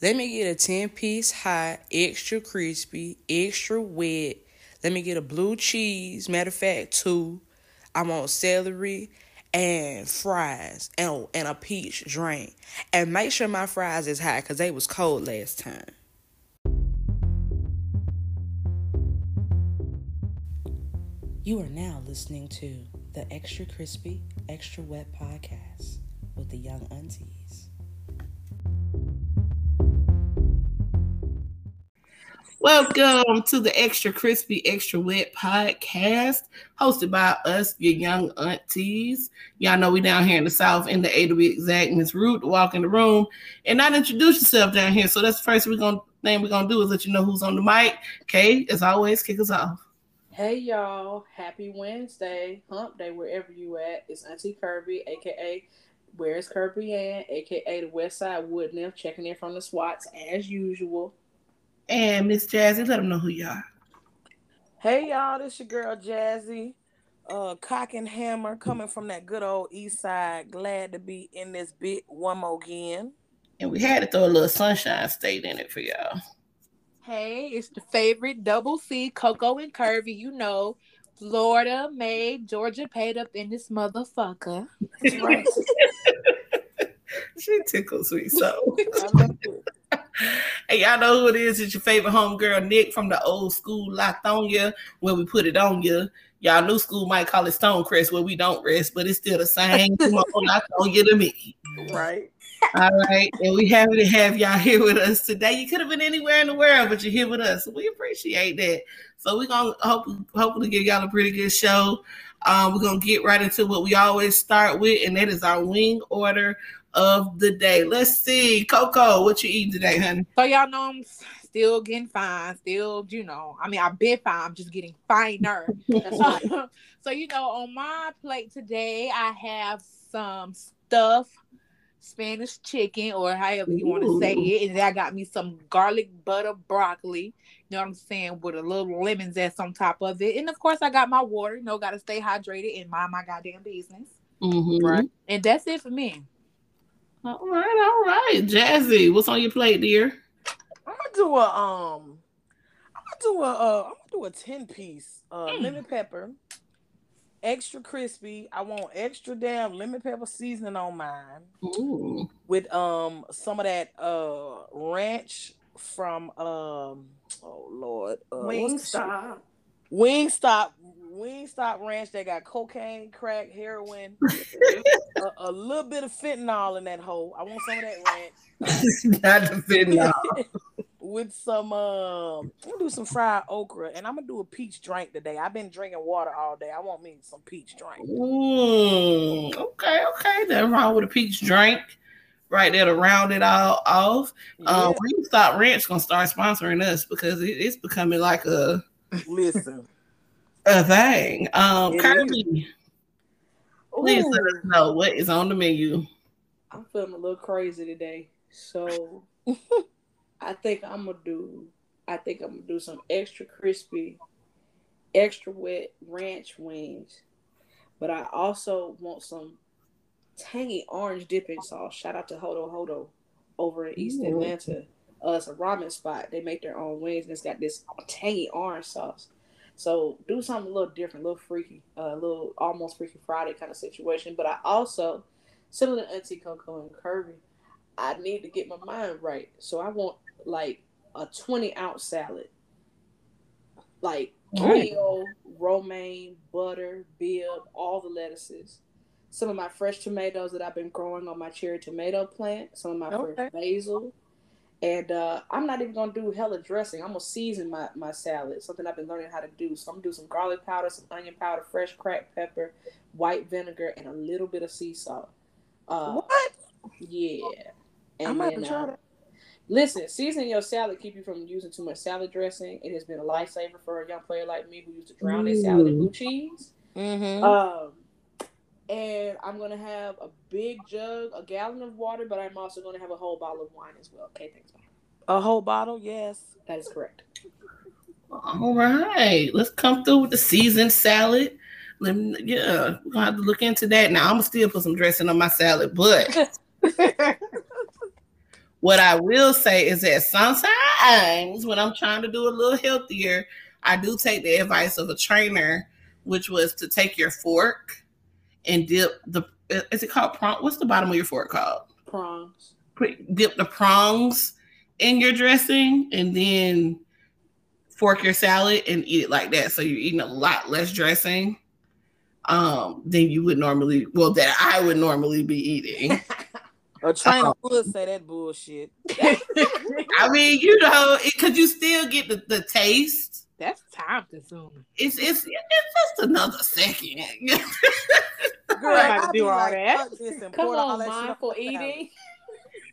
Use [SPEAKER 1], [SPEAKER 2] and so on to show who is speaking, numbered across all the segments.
[SPEAKER 1] Let me get a 10 piece hot, extra crispy, extra wet. Let me get a blue cheese. Matter of fact, two. I want celery and fries and, and a peach drink. And make sure my fries is hot because they was cold last time. You are now listening to the Extra Crispy, Extra Wet podcast with the Young Aunties.
[SPEAKER 2] Welcome to the Extra Crispy, Extra Wet podcast, hosted by us, your young aunties. Y'all know we down here in the South, in the A to be exact. Miss Root walk in the room and not introduce yourself down here. So that's the first we're gonna thing we're gonna do is let you know who's on the mic. Okay, as always, kick us off.
[SPEAKER 3] Hey y'all, happy Wednesday, hump day, wherever you at. It's Auntie Kirby, aka Where's Kirby Ann, aka the West Side Wood Nymph, checking in from the SWATs as usual
[SPEAKER 2] and Miss Jazzy. Let them know who you are.
[SPEAKER 4] Hey y'all, this your girl Jazzy. Uh, cock and hammer coming from that good old east side. Glad to be in this bit one more again.
[SPEAKER 2] And we had to throw a little sunshine state in it for y'all.
[SPEAKER 5] Hey, it's the favorite double C, Coco and Curvy. You know, Florida made, Georgia paid up in this motherfucker. That's right.
[SPEAKER 2] she tickles me so. Hey, y'all know who it is. It's your favorite homegirl, Nick, from the old school Ya, where we put it on you. Y'all new school might call it Stonecrest, where we don't rest, but it's still the same. Come on, to me.
[SPEAKER 4] Right.
[SPEAKER 2] All right. And we happy to have y'all here with us today. You could have been anywhere in the world, but you're here with us. We appreciate that. So we're gonna hope hopefully give y'all a pretty good show. Um, we're gonna get right into what we always start with, and that is our wing order of the day. Let's see, Coco, what you eating today, honey?
[SPEAKER 5] So y'all know I'm still getting fine. Still, you know, I mean, I've been fine. I'm just getting finer. so you know, on my plate today, I have some stuff. Spanish chicken, or however you want to say it, and I got me some garlic butter broccoli. You know what I'm saying, with a little lemon zest on top of it, and of course I got my water. You know, got to stay hydrated and mind my goddamn business.
[SPEAKER 2] Mm-hmm. Right,
[SPEAKER 5] and that's it for me.
[SPEAKER 2] All right, all right, Jazzy, what's on your plate, dear?
[SPEAKER 4] I'm gonna do a um, I'm gonna do a uh, I'm gonna do a ten piece uh mm. lemon pepper, extra crispy. I want extra damn lemon pepper seasoning on mine.
[SPEAKER 2] Ooh.
[SPEAKER 4] With um some of that uh ranch from um oh lord uh,
[SPEAKER 5] Wingstop.
[SPEAKER 4] Wingstop Wingstop Ranch. They got cocaine, crack, heroin, a, a, little bit of fentanyl in that hole. I want some of that ranch.
[SPEAKER 2] Not the fentanyl.
[SPEAKER 4] With some, um, I'm gonna do some fried okra, and I'm gonna do a peach drink today. I've been drinking water all day. I want me some peach drink.
[SPEAKER 2] Mm, okay, okay. Nothing wrong with a peach drink right there to round it all off. Um, yeah. Um, Wingstop Ranch gonna start sponsoring us because it, it's becoming like a
[SPEAKER 4] listen
[SPEAKER 2] a thing. Um, Kirby, please let us know what is on the menu.
[SPEAKER 3] I'm feeling a little crazy today, so I think I'm gonna do. I think I'm gonna do some extra crispy, extra wet ranch wings, but I also want some tangy orange dipping sauce. Shout out to Hodo Hodo over in East Ooh. Atlanta. Uh, it's a ramen spot. They make their own wings and it's got this tangy orange sauce. So do something a little different, a little freaky, uh, a little almost Freaky Friday kind of situation. But I also, similar to Auntie Coco and Kirby, I need to get my mind right. So I want like a 20 ounce salad. Like kale, romaine, butter, bib, all the lettuces. Some of my fresh tomatoes that I've been growing on my cherry tomato plant. Some of my okay. fresh basil and uh, I'm not even gonna do hella dressing. I'm gonna season my, my salad, something I've been learning how to do. So I'm gonna do some garlic powder, some onion powder, fresh cracked pepper, white vinegar, and a little bit of sea salt.
[SPEAKER 4] Uh, what?
[SPEAKER 3] Yeah.
[SPEAKER 4] And I'm then, to try uh, that.
[SPEAKER 3] Listen, seasoning your salad keep you from using too much salad dressing. It has been a lifesaver for a young player like me who used to drown their salad in blue cheese.
[SPEAKER 4] Mm-hmm.
[SPEAKER 3] Um, and I'm gonna have a big jug, a gallon of water, but I'm also gonna have a whole bottle of wine as well. Okay, thanks. Bye.
[SPEAKER 4] A whole bottle, yes,
[SPEAKER 3] that is correct.
[SPEAKER 2] All right, let's come through with the seasoned salad. Let me, yeah, we're gonna have to look into that. Now I'm gonna still put some dressing on my salad, but What I will say is that sometimes when I'm trying to do a little healthier, I do take the advice of a trainer, which was to take your fork and dip the is it called prong? What's the bottom of your fork called?
[SPEAKER 3] Prongs.
[SPEAKER 2] Dip the prongs in your dressing and then fork your salad and eat it like that. So you're eating a lot less dressing um than you would normally well that I would normally be eating.
[SPEAKER 4] Or A trainer would say that bullshit.
[SPEAKER 2] I mean, you know, because you still get the, the taste.
[SPEAKER 5] That's time consuming.
[SPEAKER 2] It's it's it's just another second.
[SPEAKER 5] Girl, I about to do all
[SPEAKER 4] like,
[SPEAKER 5] that.
[SPEAKER 4] "Fuck this and
[SPEAKER 3] Come
[SPEAKER 4] pour all
[SPEAKER 3] on,
[SPEAKER 4] that
[SPEAKER 3] mindful
[SPEAKER 4] on the salad."
[SPEAKER 3] eating.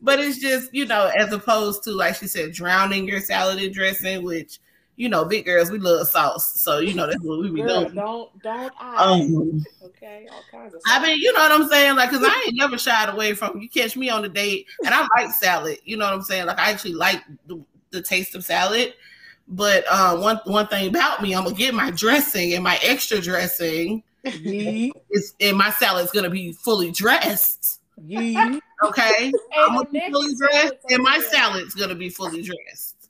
[SPEAKER 2] but it's just you know, as opposed to like she said, drowning your salad in dressing, which you know, big girls we love sauce, so you know that's what we be
[SPEAKER 3] Girl,
[SPEAKER 2] doing.
[SPEAKER 3] don't don't I?
[SPEAKER 2] Um,
[SPEAKER 3] okay, all kinds of.
[SPEAKER 2] I mean, you know what I'm saying? Like, cause I ain't never shied away from you. Catch me on a date, and I like salad. You know what I'm saying? Like, I actually like the, the taste of salad. But uh, one one thing about me, I'm gonna get my dressing and my extra dressing.
[SPEAKER 4] Yeet,
[SPEAKER 2] Is and my salad's gonna be fully dressed.
[SPEAKER 4] yeet.
[SPEAKER 2] Okay,
[SPEAKER 3] Ain't
[SPEAKER 2] I'm gonna be fully dressed, and my
[SPEAKER 3] over
[SPEAKER 2] salad's gonna be fully dressed.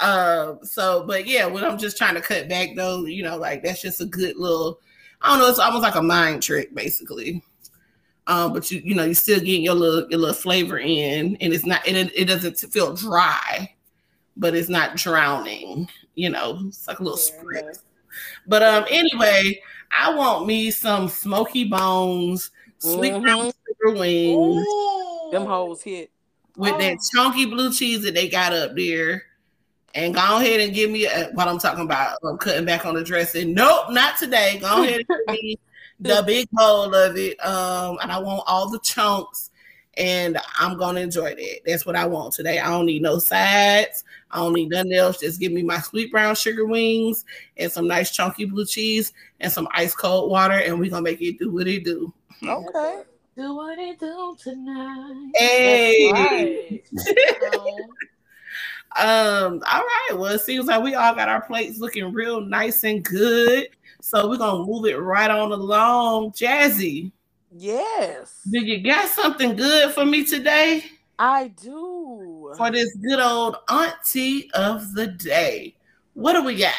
[SPEAKER 2] Uh, so, but yeah, when I'm just trying to cut back though, you know, like that's just a good little. I don't know. It's almost like a mind trick, basically. Um, but you, you know, you're still getting your little your little flavor in, and it's not, and it, it doesn't feel dry, but it's not drowning. You know, it's like a little
[SPEAKER 3] Yeah,
[SPEAKER 2] spritz. But um, anyway, I want me some Smokey Bones, sweet brown sugar wings
[SPEAKER 3] Ooh.
[SPEAKER 4] Them hoes hit.
[SPEAKER 2] with that
[SPEAKER 3] Oh.
[SPEAKER 2] chunky blue cheese that they got up there. And go ahead and give me a, what I'm talking about. I'm cutting back on the dressing. Nope, not today. Go ahead and give me the big bowl of it. Um, and I want all the chunks, and I'm gonna enjoy that. That's what I want today. I don't need no sides. I don't need nothing else. Just give me my sweet brown sugar wings and some nice chunky blue cheese and some ice cold water, and we're gonna make it do what it do.
[SPEAKER 4] Okay.
[SPEAKER 5] Do what it do tonight.
[SPEAKER 2] Hey.
[SPEAKER 3] Right.
[SPEAKER 5] Um,
[SPEAKER 2] Um, all right. Well, it seems like we all got our plates looking real nice and good. So we're gonna move it right on along. Jazzy,
[SPEAKER 4] Yes.
[SPEAKER 2] do you got something good for me today
[SPEAKER 4] I do.
[SPEAKER 2] for this good old auntie of the day? What do we got?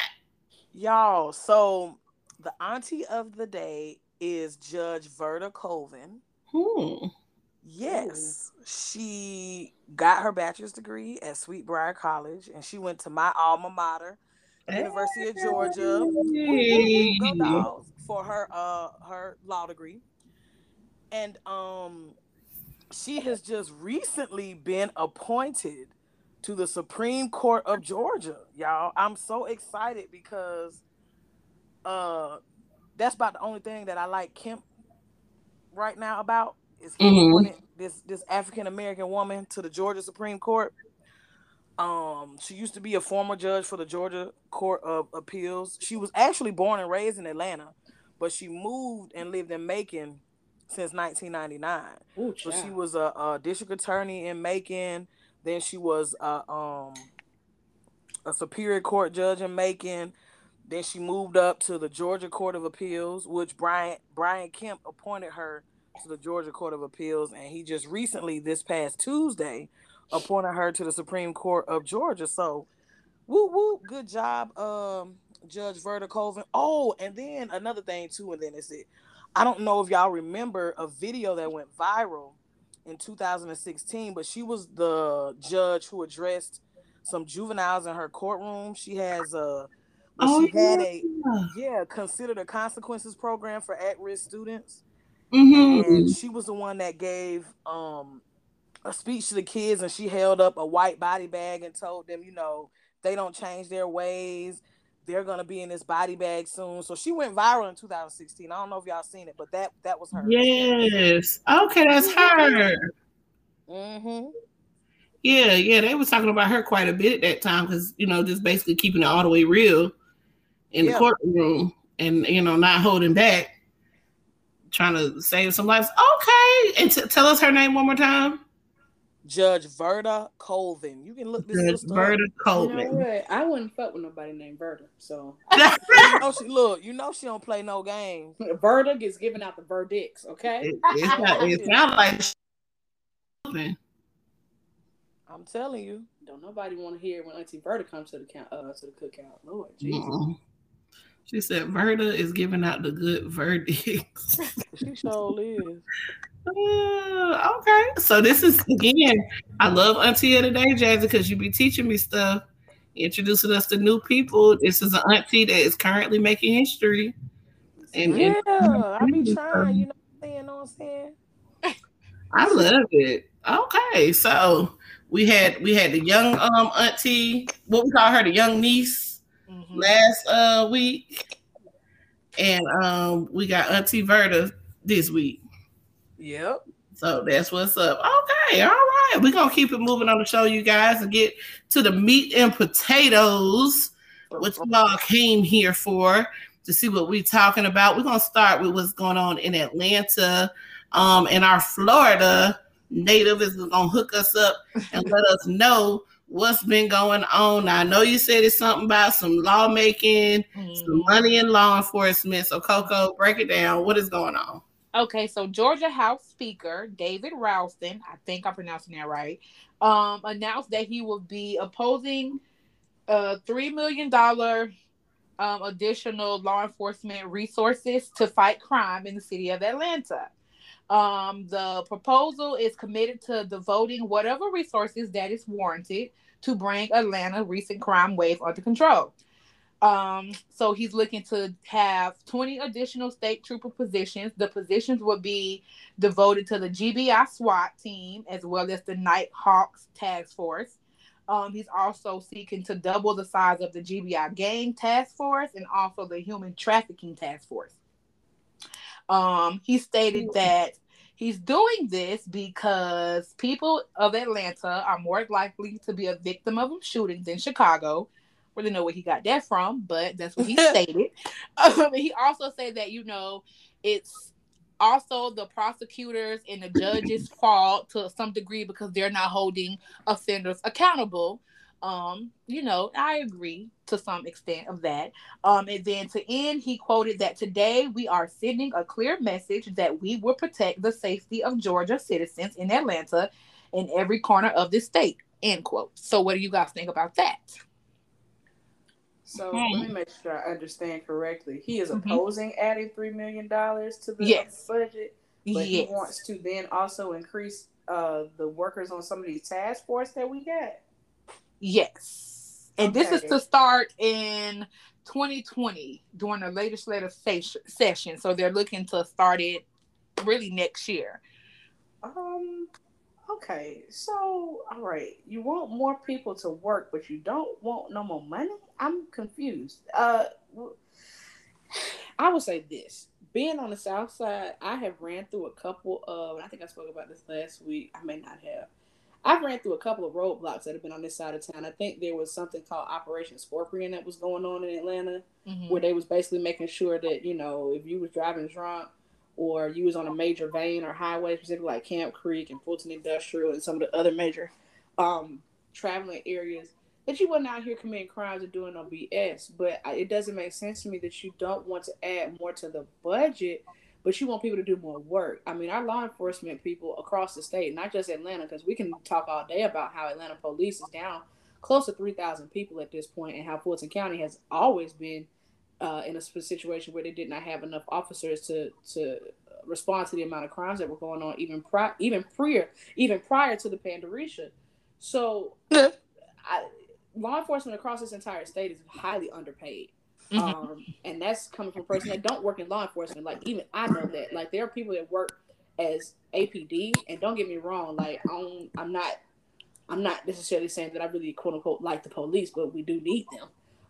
[SPEAKER 4] Y'all, so the auntie of the day is Judge Verda Colvin.
[SPEAKER 2] Hmm.
[SPEAKER 4] Yes, she got her bachelor's degree at Sweet Briar College, and she went to my alma mater, University of Georgia.
[SPEAKER 2] Hey.
[SPEAKER 4] For her uh her law degree. And um she has just recently been appointed to the Supreme Court of Georgia. Y'all, I'm so excited because uh that's about the only thing that I like Kemp right now about is
[SPEAKER 2] Mhm.
[SPEAKER 4] this this African American woman to the Georgia Supreme Court. Um, she used to be a former judge for the Georgia Court of Appeals. She was actually born and raised in Atlanta, but she moved and lived in Macon since 1999.
[SPEAKER 3] Ooh,
[SPEAKER 4] So she was a, a district attorney in Macon. Then she was a, um, a superior court judge in Macon. Then she moved up to the Georgia Court of Appeals, which Brian Brian Kemp appointed her to the Georgia Court of Appeals, and he just recently, this past Tuesday, appointed her to the Supreme Court of Georgia. So, woo woo, good job, um, Judge Verda Colvin. Oh, and then another thing too, and then it's it. I don't know if y'all remember a video that went viral in 2016, but she was the judge who addressed some juveniles in her courtroom. She has a
[SPEAKER 2] Oh,
[SPEAKER 4] she had a
[SPEAKER 2] yeah.
[SPEAKER 4] considered a consequences program for at-risk students
[SPEAKER 2] Mhm.
[SPEAKER 4] and she was the one that gave um a speech to the kids and she held up a white body bag and told them you know they don't change their ways they're gonna be in this body bag soon so she went viral in 2016 i don't know if y'all seen it but that that was her
[SPEAKER 2] Yes. Okay, that's her.
[SPEAKER 4] Mm-hmm.
[SPEAKER 2] Yeah, yeah, they was talking about her quite a bit at that time because you know just basically keeping it all the way real in
[SPEAKER 4] Yeah.
[SPEAKER 2] the courtroom and you know not holding back, trying to save some lives. Okay, and t- tell us her name one more time.
[SPEAKER 4] Judge verda colvin you can look this
[SPEAKER 2] Judge
[SPEAKER 4] sister up.
[SPEAKER 2] Berta
[SPEAKER 3] You know I wouldn't fuck with nobody named Verda. So
[SPEAKER 4] you know she look you know she don't play no games
[SPEAKER 3] Verda gets given out the verdicts. Okay.
[SPEAKER 2] it, it's not, it sounds like something.
[SPEAKER 4] I'm telling you.
[SPEAKER 3] Don't nobody want to hear when Auntie Verda comes to the count, uh, to the cookout. Lord Jesus.
[SPEAKER 2] Mm-mm. She said Verda is giving out the good verdicts.
[SPEAKER 4] She sure is.
[SPEAKER 2] Uh, okay, so this is again. I love Auntie of the Day, Jazzy, because you be teaching me stuff, introducing us to new people. This is an auntie that is currently making history. And,
[SPEAKER 4] Yeah,
[SPEAKER 2] and
[SPEAKER 4] I be trying, you know what I'm saying? Know what I'm saying?
[SPEAKER 2] I love it. Okay, so we had we had the young um auntie, what we call her, the young niece,
[SPEAKER 5] Mhm.
[SPEAKER 2] last uh week, and um we got Auntie Verda this week.
[SPEAKER 4] Yep.
[SPEAKER 2] So that's what's up. Okay, all right. We're gonna keep it moving on the show, you guys, and get to the meat and potatoes, which we all came here for to see what we're talking about. We're gonna start with what's going on in Atlanta. Um, and our Florida native is gonna hook us up and let us know what's been going on. Now, I know you said it's something about some lawmaking, some
[SPEAKER 5] Mhm.
[SPEAKER 2] money in law enforcement. So, Coco, break it down. What is going on?
[SPEAKER 5] Okay, so Georgia House Speaker David Ralston, I think I'm pronouncing that right, um, announced that he will be opposing a three million dollar um, additional law enforcement resources to fight crime in the city of Atlanta. Um, the proposal is committed to devoting whatever resources that is warranted to bring Atlanta recent crime wave under control. Um, so he's looking to have 20 additional state trooper positions. The positions will be devoted to the GBI SWAT team as well as the Nighthawks task force. Um, he's also seeking to double the size of the GBI gang task force and also the human trafficking task force. Um, he stated that he's doing this because people of Atlanta are more likely to be a victim of a shooting than Chicago really know where he got that from, but that's what he stated. Um, he also said that you know it's also the prosecutors and the judges' fault to some degree because they're not holding offenders accountable. Um, you know, I agree to some extent of that. Um, and then to end, he quoted that today we are sending a clear message that we will protect the safety of Georgia citizens in Atlanta in every corner of the state. End quote. So, what do you guys think about that?
[SPEAKER 3] So
[SPEAKER 2] Hmm.
[SPEAKER 3] let me make sure I understand correctly. He is
[SPEAKER 5] Mhm.
[SPEAKER 3] opposing adding three million dollars to the
[SPEAKER 5] Yes.
[SPEAKER 3] budget, but
[SPEAKER 5] yes.
[SPEAKER 3] he wants to then also increase uh, the workers on some of these task force that we got.
[SPEAKER 5] Yes. And this is to start in 2020 during the legislative ses- session. So they're looking to start it really next year.
[SPEAKER 3] Um. Okay, so all right, you want more people to work, but you don't want no more money. I'm confused. Uh, I would say this: being on the south side, I have ran through a couple of. I think I spoke about this last week. I may not have. I've ran through a couple of roadblocks that have been on this side of town. I think there was something called Operation Scorpion that was going on in Atlanta
[SPEAKER 5] Mhm.
[SPEAKER 3] where they was basically making sure that you know if you was driving drunk or you was on a major vein or highway, specifically like Camp Creek and Fulton Industrial and some of the other major um, traveling areas, that you wasn't out here committing crimes or doing no BS. But it doesn't make sense to me that you don't want to add more to the budget, but you want people to do more work. I mean, our law enforcement people across the state, not just Atlanta, because we can talk all day about how Atlanta police is down close to 3,000 people at this point and how Fulton County has always been uh, in a situation where they did not have enough officers to to respond to the amount of crimes that were going on even prior even prior even prior to the Pandarisha. So, I, law enforcement across this entire state is highly underpaid.
[SPEAKER 5] Mhm.
[SPEAKER 3] Um, and that's coming from a person that don't work in law enforcement. Like even I know that. Like there are people that work as APD, and don't get me wrong. Like I'm, I'm not, I'm not necessarily saying that I really quote unquote like the police, but we do need them.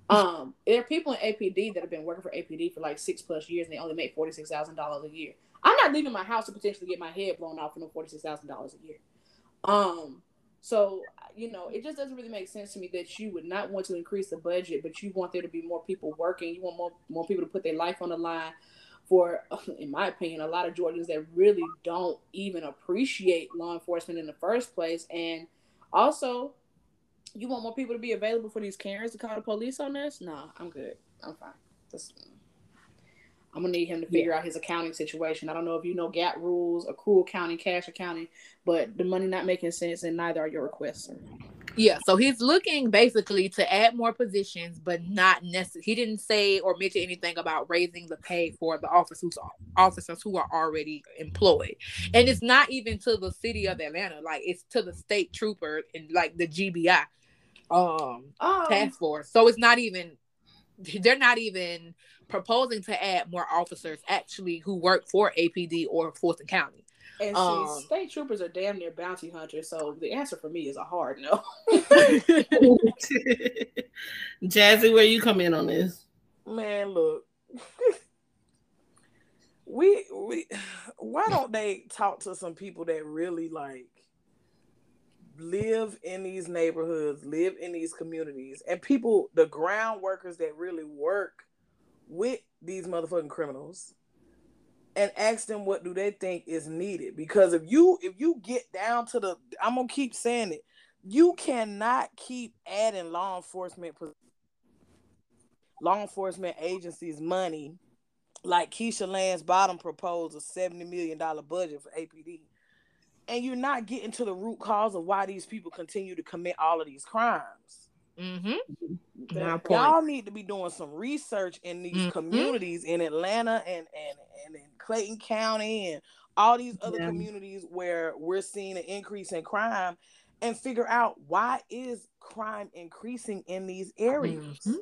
[SPEAKER 3] Um, there are people in APD that have been working for APD for like six plus years, and they only make forty six thousand dollars a year. I'm not leaving my house to potentially get my head blown off for no forty six thousand dollars a year. Um, so you know, it just doesn't really make sense to me that you would not want to increase the budget, but you want there to be more people working. You want more more people to put their life on the line for, in my opinion, a lot of Georgians that really don't even appreciate law enforcement in the first place, and also you want more people to be available for these Karens to call the police on us? Nah, I'm good. I'm fine. That's, I'm gonna need him to figure yeah. out his accounting situation. I don't know if you know GAAP rules, accrual accounting, cash accounting, but the money not making sense, and neither are your requests.
[SPEAKER 5] Yeah, so he's looking basically to add more positions, but not necessarily. He didn't say or mention anything about raising the pay for the officers officers who are already employed, and it's not even to the city of Atlanta. Like it's to the state trooper and like the GBI um, um task force. So it's not even. They're not even proposing to add more officers actually who work for APD or Fulton County.
[SPEAKER 3] And um, see, state troopers are damn near bounty hunters, so the answer for me is a hard no.
[SPEAKER 2] Jazzy, where you come in on this?
[SPEAKER 4] Man, look. we we why don't they talk to some people that really like live in these neighborhoods, live in these communities, and people, the ground workers that really work with these motherfucking criminals and ask them what do they think is needed. Because if you if you get down to the i'm gonna keep saying it you cannot keep adding law enforcement law enforcement agencies money like keisha lance bottom proposed a 70 million dollar budget for apd and you're not getting to the root cause of why these people continue to commit all of these crimes
[SPEAKER 5] Mm-hmm.
[SPEAKER 4] Y'all need to be doing some research in these mm-hmm. communities in Atlanta and, and, and in Clayton County and all these other yeah. communities where we're seeing an increase in crime and figure out why is crime increasing in these areas. Mm-hmm.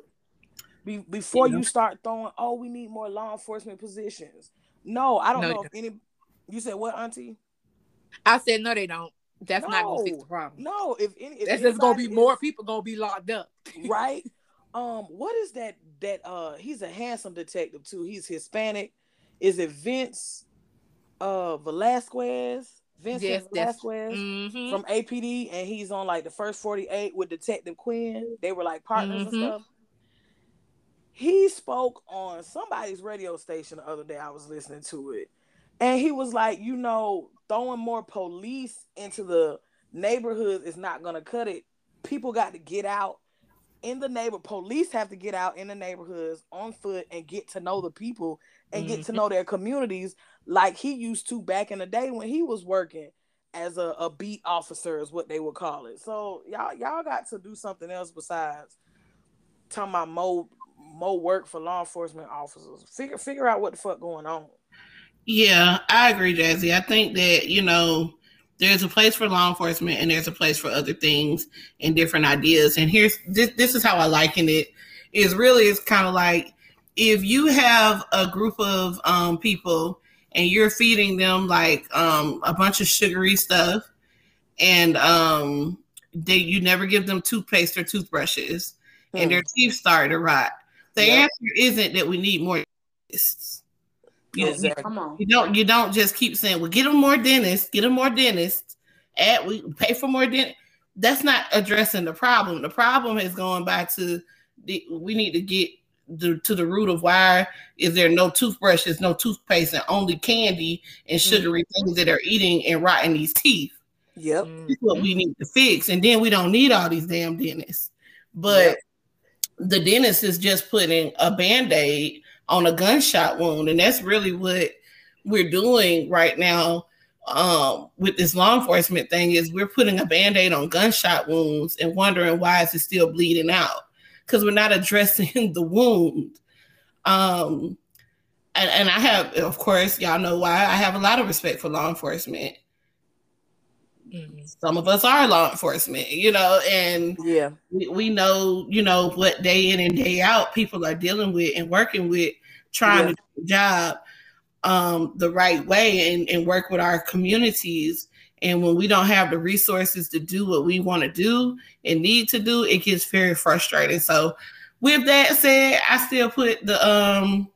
[SPEAKER 4] Be, before yeah. you start throwing, oh, we need more law enforcement positions. No, I don't no, know if any. You said what, Auntie?
[SPEAKER 5] I said no, they don't. That's no, not gonna fix the problem.
[SPEAKER 4] No, if, any, if
[SPEAKER 5] that's just gonna be is, more people gonna be locked up,
[SPEAKER 4] right? Um, what is that? That uh, he's a handsome detective too. He's Hispanic. Is it Vince uh Velasquez? Vincent yes, Velasquez mm-hmm. from APD, and he's on like the first 48 with Detective Quinn. They were like partners mm-hmm. and stuff. He spoke on somebody's radio station the other day. I was listening to it, and he was like, you know, throwing more police into the neighborhoods is not going to cut it. People got to get out in the neighbor. Police have to get out in the neighborhoods on foot and get to know the people and mm-hmm. get to mm-hmm. know their communities like he used to back in the day when he was working as a, a beat officer is what they would call it. So y'all y'all got to do something else besides talking about more more work for law enforcement officers. Figure figure out what the fuck going on.
[SPEAKER 2] Yeah, I agree, Jazzy. I think that, you know, there's a place for law enforcement and there's a place for other things and different ideas. And here's this this is how I liken it is really it's kind of like if you have a group of um, people and you're feeding them like um, a bunch of sugary stuff and um, they you never give them toothpaste or toothbrushes hmm. and their hmm. teeth start to rot. The yep. answer isn't that we need more you, exactly. Come on. You don't you don't just keep saying, well, get them more dentists, get them more dentists, add we pay for more dent. That's not addressing the problem. The problem is going back to the we need to get the, to the root of why is there no toothbrushes, no toothpaste, and only candy and mm-hmm. sugary mm-hmm. things that are eating and rotting these teeth.
[SPEAKER 4] Yep.
[SPEAKER 2] That's what we need to fix. And then we don't need all these damn dentists. But yep. the dentist is just putting a band-aid on a gunshot wound. And that's really what we're doing right now um, with this law enforcement thing is we're putting a band-aid on gunshot wounds and wondering why is it still bleeding out because we're not addressing the wound. Um, and, and I have, of course, y'all know why I have a lot of respect for law enforcement. Mm-hmm. Some of us are law enforcement, you know, and
[SPEAKER 4] yeah,
[SPEAKER 2] we, we know, you know, what day in and day out people are dealing with and working with, trying yeah. to do the job um, the right way and, and work with our communities. And when we don't have the resources to do what we want to do and need to do, it gets very frustrating. So, with that said, I still put the um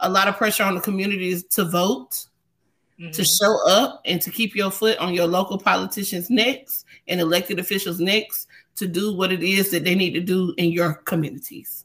[SPEAKER 2] a lot of pressure on the communities to vote mm-hmm. to show up and to keep your foot on your local politicians' necks and elected officials' necks to do what it is that they need to do in your communities.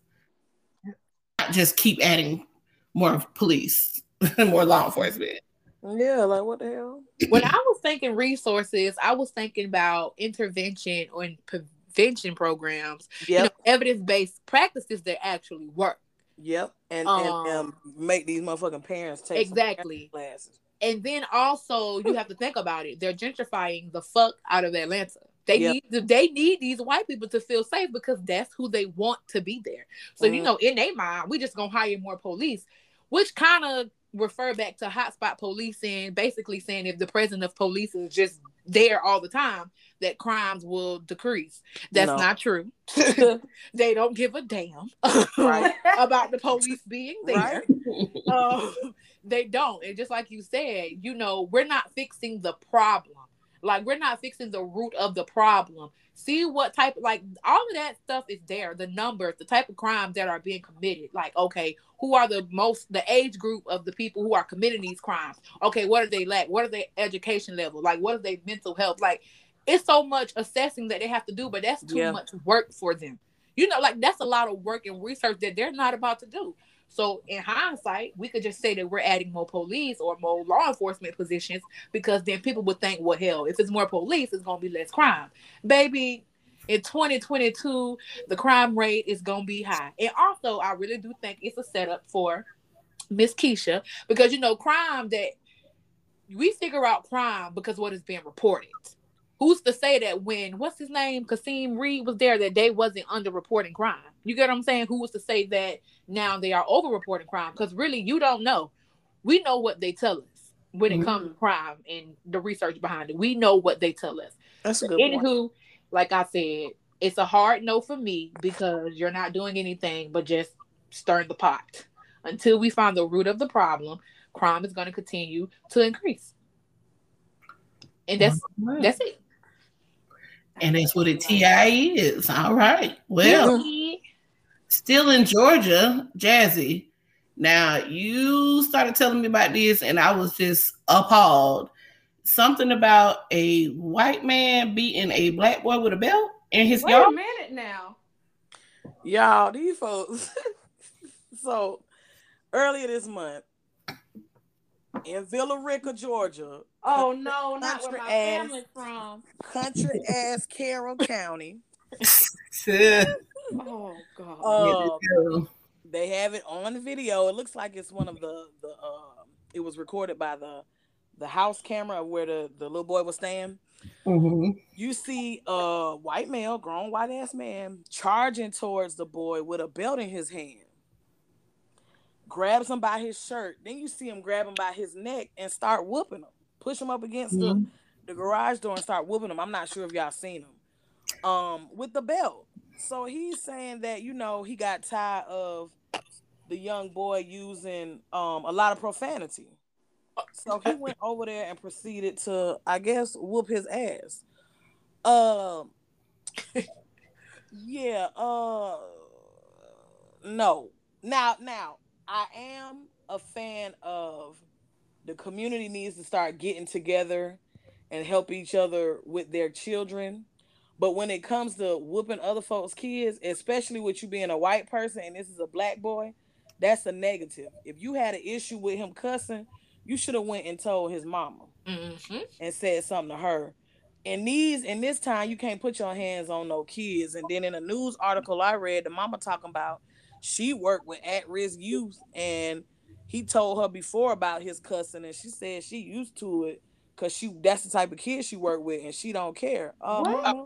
[SPEAKER 2] Not just keep adding more police, more law enforcement.
[SPEAKER 4] Yeah, like what the hell?
[SPEAKER 5] When I was thinking resources, I was thinking about intervention or prevention programs, yep. you know, evidence based practices that actually work.
[SPEAKER 4] Yep, and,
[SPEAKER 5] Um,
[SPEAKER 4] and um, make these motherfucking parents take some
[SPEAKER 5] Exactly.
[SPEAKER 4] classes.
[SPEAKER 5] And then also you have to think about it. They're gentrifying the fuck out of Atlanta. They
[SPEAKER 4] Yep.
[SPEAKER 5] need they need these white people to feel safe because that's who they want to be there. So you
[SPEAKER 4] Mhm.
[SPEAKER 5] know, in their mind, we just gonna hire more police, which kind of refer back to hotspot policing, basically saying if the presence of police is just there all the time, that crimes will decrease. That's
[SPEAKER 4] No.
[SPEAKER 5] not true. they don't give a damn
[SPEAKER 4] Right.
[SPEAKER 5] about the police being there
[SPEAKER 4] Right.
[SPEAKER 5] um, they don't. And just like you said, you know, we're not fixing the problem. Like we're not fixing the root of the problem. See what type like all of that stuff is there. The numbers, the type of crimes that are being committed. Like, okay, who are the most the age group of the people who are committing these crimes? Okay, what do they lack? What are their education level? Like what is their mental health? Like it's so much assessing that they have to do, but that's too
[SPEAKER 4] Yeah.
[SPEAKER 5] much work for them. You know, like that's a lot of work and research that they're not about to do. So in hindsight, we could just say that we're adding more police or more law enforcement positions because then people would think, well, hell, if it's more police, it's gonna be less crime. Baby, in 2022, the crime rate is gonna be high. And also, I really do think it's a setup for Miss Keisha because you know, crime that we figure out crime because what is being reported. Who's to say that when what's his name, Kasim Reed was there that they wasn't underreporting crime? You get what I'm saying? Who was to say that now they are overreporting crime? Because really, you don't know. We know what they tell us when it mm-hmm. comes to crime and the research behind it. We know what they tell us.
[SPEAKER 4] That's a good point.
[SPEAKER 5] Anywho, like I said, it's a hard no for me because you're not doing anything but just stirring the pot. Until we find the root of the problem, crime is going to continue to increase. And that's that's it.
[SPEAKER 2] and that's what a TI is. All right. Well,
[SPEAKER 5] Yeah.
[SPEAKER 2] Still in Georgia, Jazzy. Now you started telling me about this, and I was just appalled. Something about a white man beating a black boy with a belt in his
[SPEAKER 3] Wait a minute now.
[SPEAKER 4] Y'all, these folks. so earlier this month in Villa Rica, Georgia,
[SPEAKER 3] Oh no, not where my
[SPEAKER 4] ass.
[SPEAKER 3] family from.
[SPEAKER 4] country ass Carroll County.
[SPEAKER 3] Oh god.
[SPEAKER 4] Uh, they have it on the video. It looks like it's one of the the. Uh, it was recorded by the the house camera where the the little boy was staying.
[SPEAKER 2] Mhm.
[SPEAKER 4] You see a white male, grown white ass man, charging towards the boy with a belt in his hand. Grabs him by his shirt. Then you see him grab him by his neck and start whooping him. Push him up against
[SPEAKER 2] Mhm.
[SPEAKER 4] the, the garage door and start whooping him. I'm not sure if y'all seen him. Um, with the belt. So he's saying that, you know, he got tired of the young boy using um a lot of profanity. So he went over there and proceeded to, I guess, whoop his ass. Um, yeah. Uh, no. Now, now, I am a fan of the community needs to start getting together and help each other with their children. But when it comes to whooping other folks' kids, especially with you being a white person and this is a black boy, that's a negative. If you had an issue with him cussing, you should have went and told his mama
[SPEAKER 5] Mhm.
[SPEAKER 4] and said something to her. And these, in this time, you can't put your hands on no kids. And then in a news article I read, the mama talking about she worked with at-risk youth, and he told her before about his cussing, and she said she used to it because she that's the type of kid she worked with, and she don't care. Uh,
[SPEAKER 3] What?
[SPEAKER 4] mama,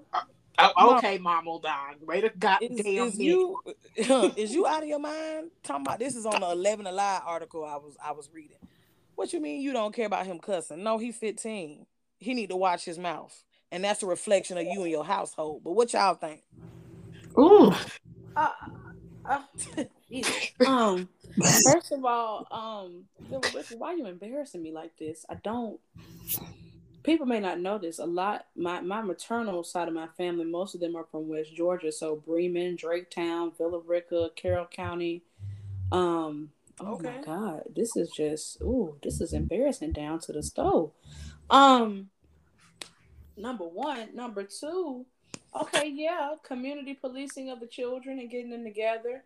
[SPEAKER 5] Oh, okay, Mama Dog. Wait a goddamn
[SPEAKER 4] is,
[SPEAKER 5] minute.
[SPEAKER 4] is you is you out of your mind? Talking about this is on the Eleven Alive article I was I was reading. What you mean you don't care about him cussing? No, he 15. He need to watch his mouth. And that's a reflection of you and your household. But what y'all think?
[SPEAKER 2] Ooh.
[SPEAKER 3] Uh, uh, um, first of all, um, why are you embarrassing me like this? I don't. People may not know this. A lot. My my maternal side of my family, most of them are from West Georgia. So Bremen, Draketown, Villa Rica, Carroll County. Um. Oh
[SPEAKER 4] Okay.
[SPEAKER 3] my God, this is just. Ooh, this is embarrassing down to the stove. Um. Number one, number two. Okay, yeah, community policing of the children and getting them together.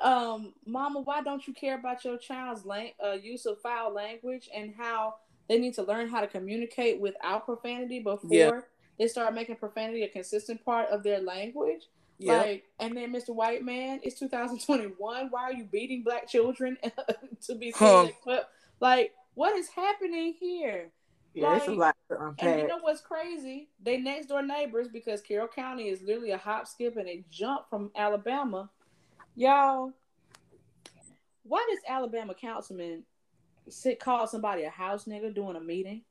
[SPEAKER 3] Um, Mama, why don't you care about your child's lang- uh, use of foul language and how they need to learn how to communicate without profanity before
[SPEAKER 4] Yeah.
[SPEAKER 3] they start making profanity a consistent part of their language?
[SPEAKER 4] Yep.
[SPEAKER 3] Like, and then Mr. White Man, it's 2021. Why are you beating black children to be seen?
[SPEAKER 4] Huh.
[SPEAKER 3] Like, what is happening here?
[SPEAKER 5] Yeah, it's a lot to
[SPEAKER 3] And you know what's crazy? They next door neighbors because Carroll County is literally a hop, skip, and a jump from Alabama. Y'all, why does Alabama councilman sit call somebody a house nigga during a meeting?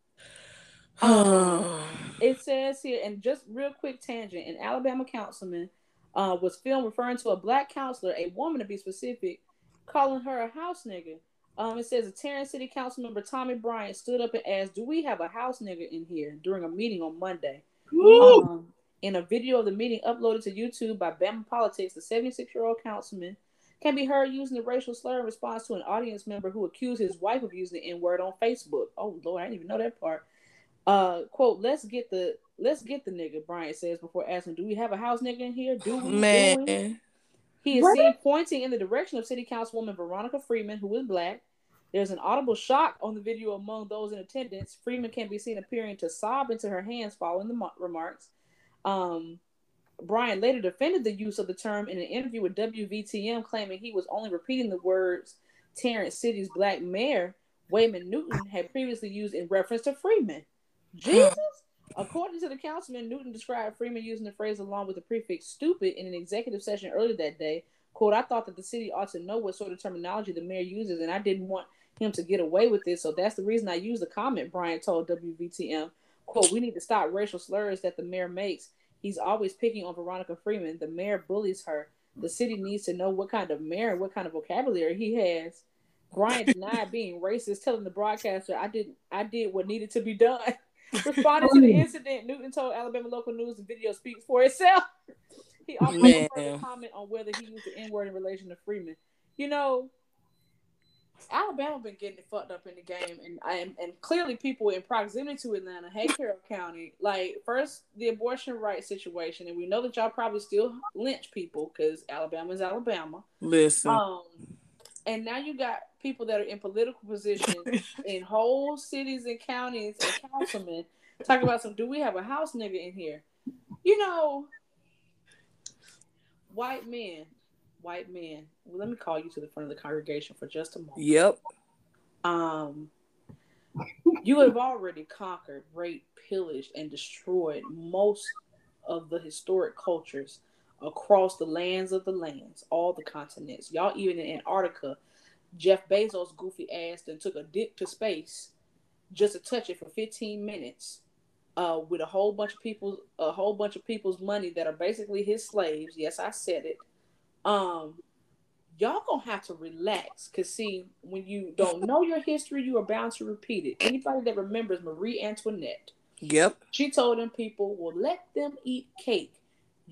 [SPEAKER 3] It says here, and just real quick tangent, an Alabama councilman uh, was filmed referring to a black councilor, a woman to be specific, calling her a house nigga. Um, it says a Tarrant City Council member Tommy Bryant stood up and asked, "Do we have a house nigga in here?" during a meeting on Monday. Um, in a video of the meeting uploaded to YouTube by Bama Politics, the 76-year-old councilman can be heard using the racial slur in response to an audience member who accused his wife of using the N-word on Facebook. Oh Lord, I didn't even know that part. Uh, quote, let's get the let's get the nigga, Bryant says before asking, Do we have a house nigga in here? Do we Do we?
[SPEAKER 4] Man.
[SPEAKER 3] He is
[SPEAKER 5] What?
[SPEAKER 3] seen pointing in the direction of City Councilwoman Veronica Freeman, who is black. There's an audible shock on the video among those in attendance. Freeman can be seen appearing to sob into her hands following the mo- remarks. Um, Bryant later defended the use of the term in an interview with WVTM, claiming he was only repeating the words Tarrant City's black mayor, Wayman Newton, had previously used in reference to Freeman. Jesus! According to the councilman, Newton described Freeman using the phrase along with the prefix stupid in an executive session earlier that day. Quote, I thought that the city ought to know what sort of terminology the mayor uses, and I didn't want him to get away with this, so that's the reason I used the comment, Bryant told WVTM. Quote, we need to stop racial slurs that the mayor makes. He's always picking on Veronica Freeman. The mayor bullies her. The city needs to know what kind of mayor and what kind of vocabulary he has. Bryant denied being racist, telling the broadcaster, I did I did what needed to be done. Responding to the incident, Newton told Alabama local news the video speaks for itself. He also
[SPEAKER 4] Man.
[SPEAKER 3] further comment on whether he used the N word in relation to Freeman. You know, Alabama been getting it fucked up in the game, and and, and clearly people in proximity to Atlanta, hey Carroll County, like first the abortion rights situation, and we know that y'all probably still lynch people because Alabama is Alabama.
[SPEAKER 4] Listen.
[SPEAKER 3] Um, and now you got people that are in political positions in whole cities and counties and councilmen talking about some. Do we have a house nigga in here? You know, white men, white men. Well, let me call you to the front of the congregation for just a moment.
[SPEAKER 4] Yep.
[SPEAKER 3] Um, you have already conquered, raped, pillaged, and destroyed most of the historic cultures across the lands of the lands, all the continents. Y'all even in Antarctica, Jeff Bezos' goofy ass and took a dip to space just to touch it for 15 minutes. Uh, with a whole bunch of people, a whole bunch of people's money that are basically his slaves. Yes, I said it. Um, y'all gonna have to relax, cause see, when you don't know your history, you are bound to repeat it. Anybody that remembers Marie Antoinette,
[SPEAKER 4] Yep.
[SPEAKER 3] she told them people, "Well, let them eat cake.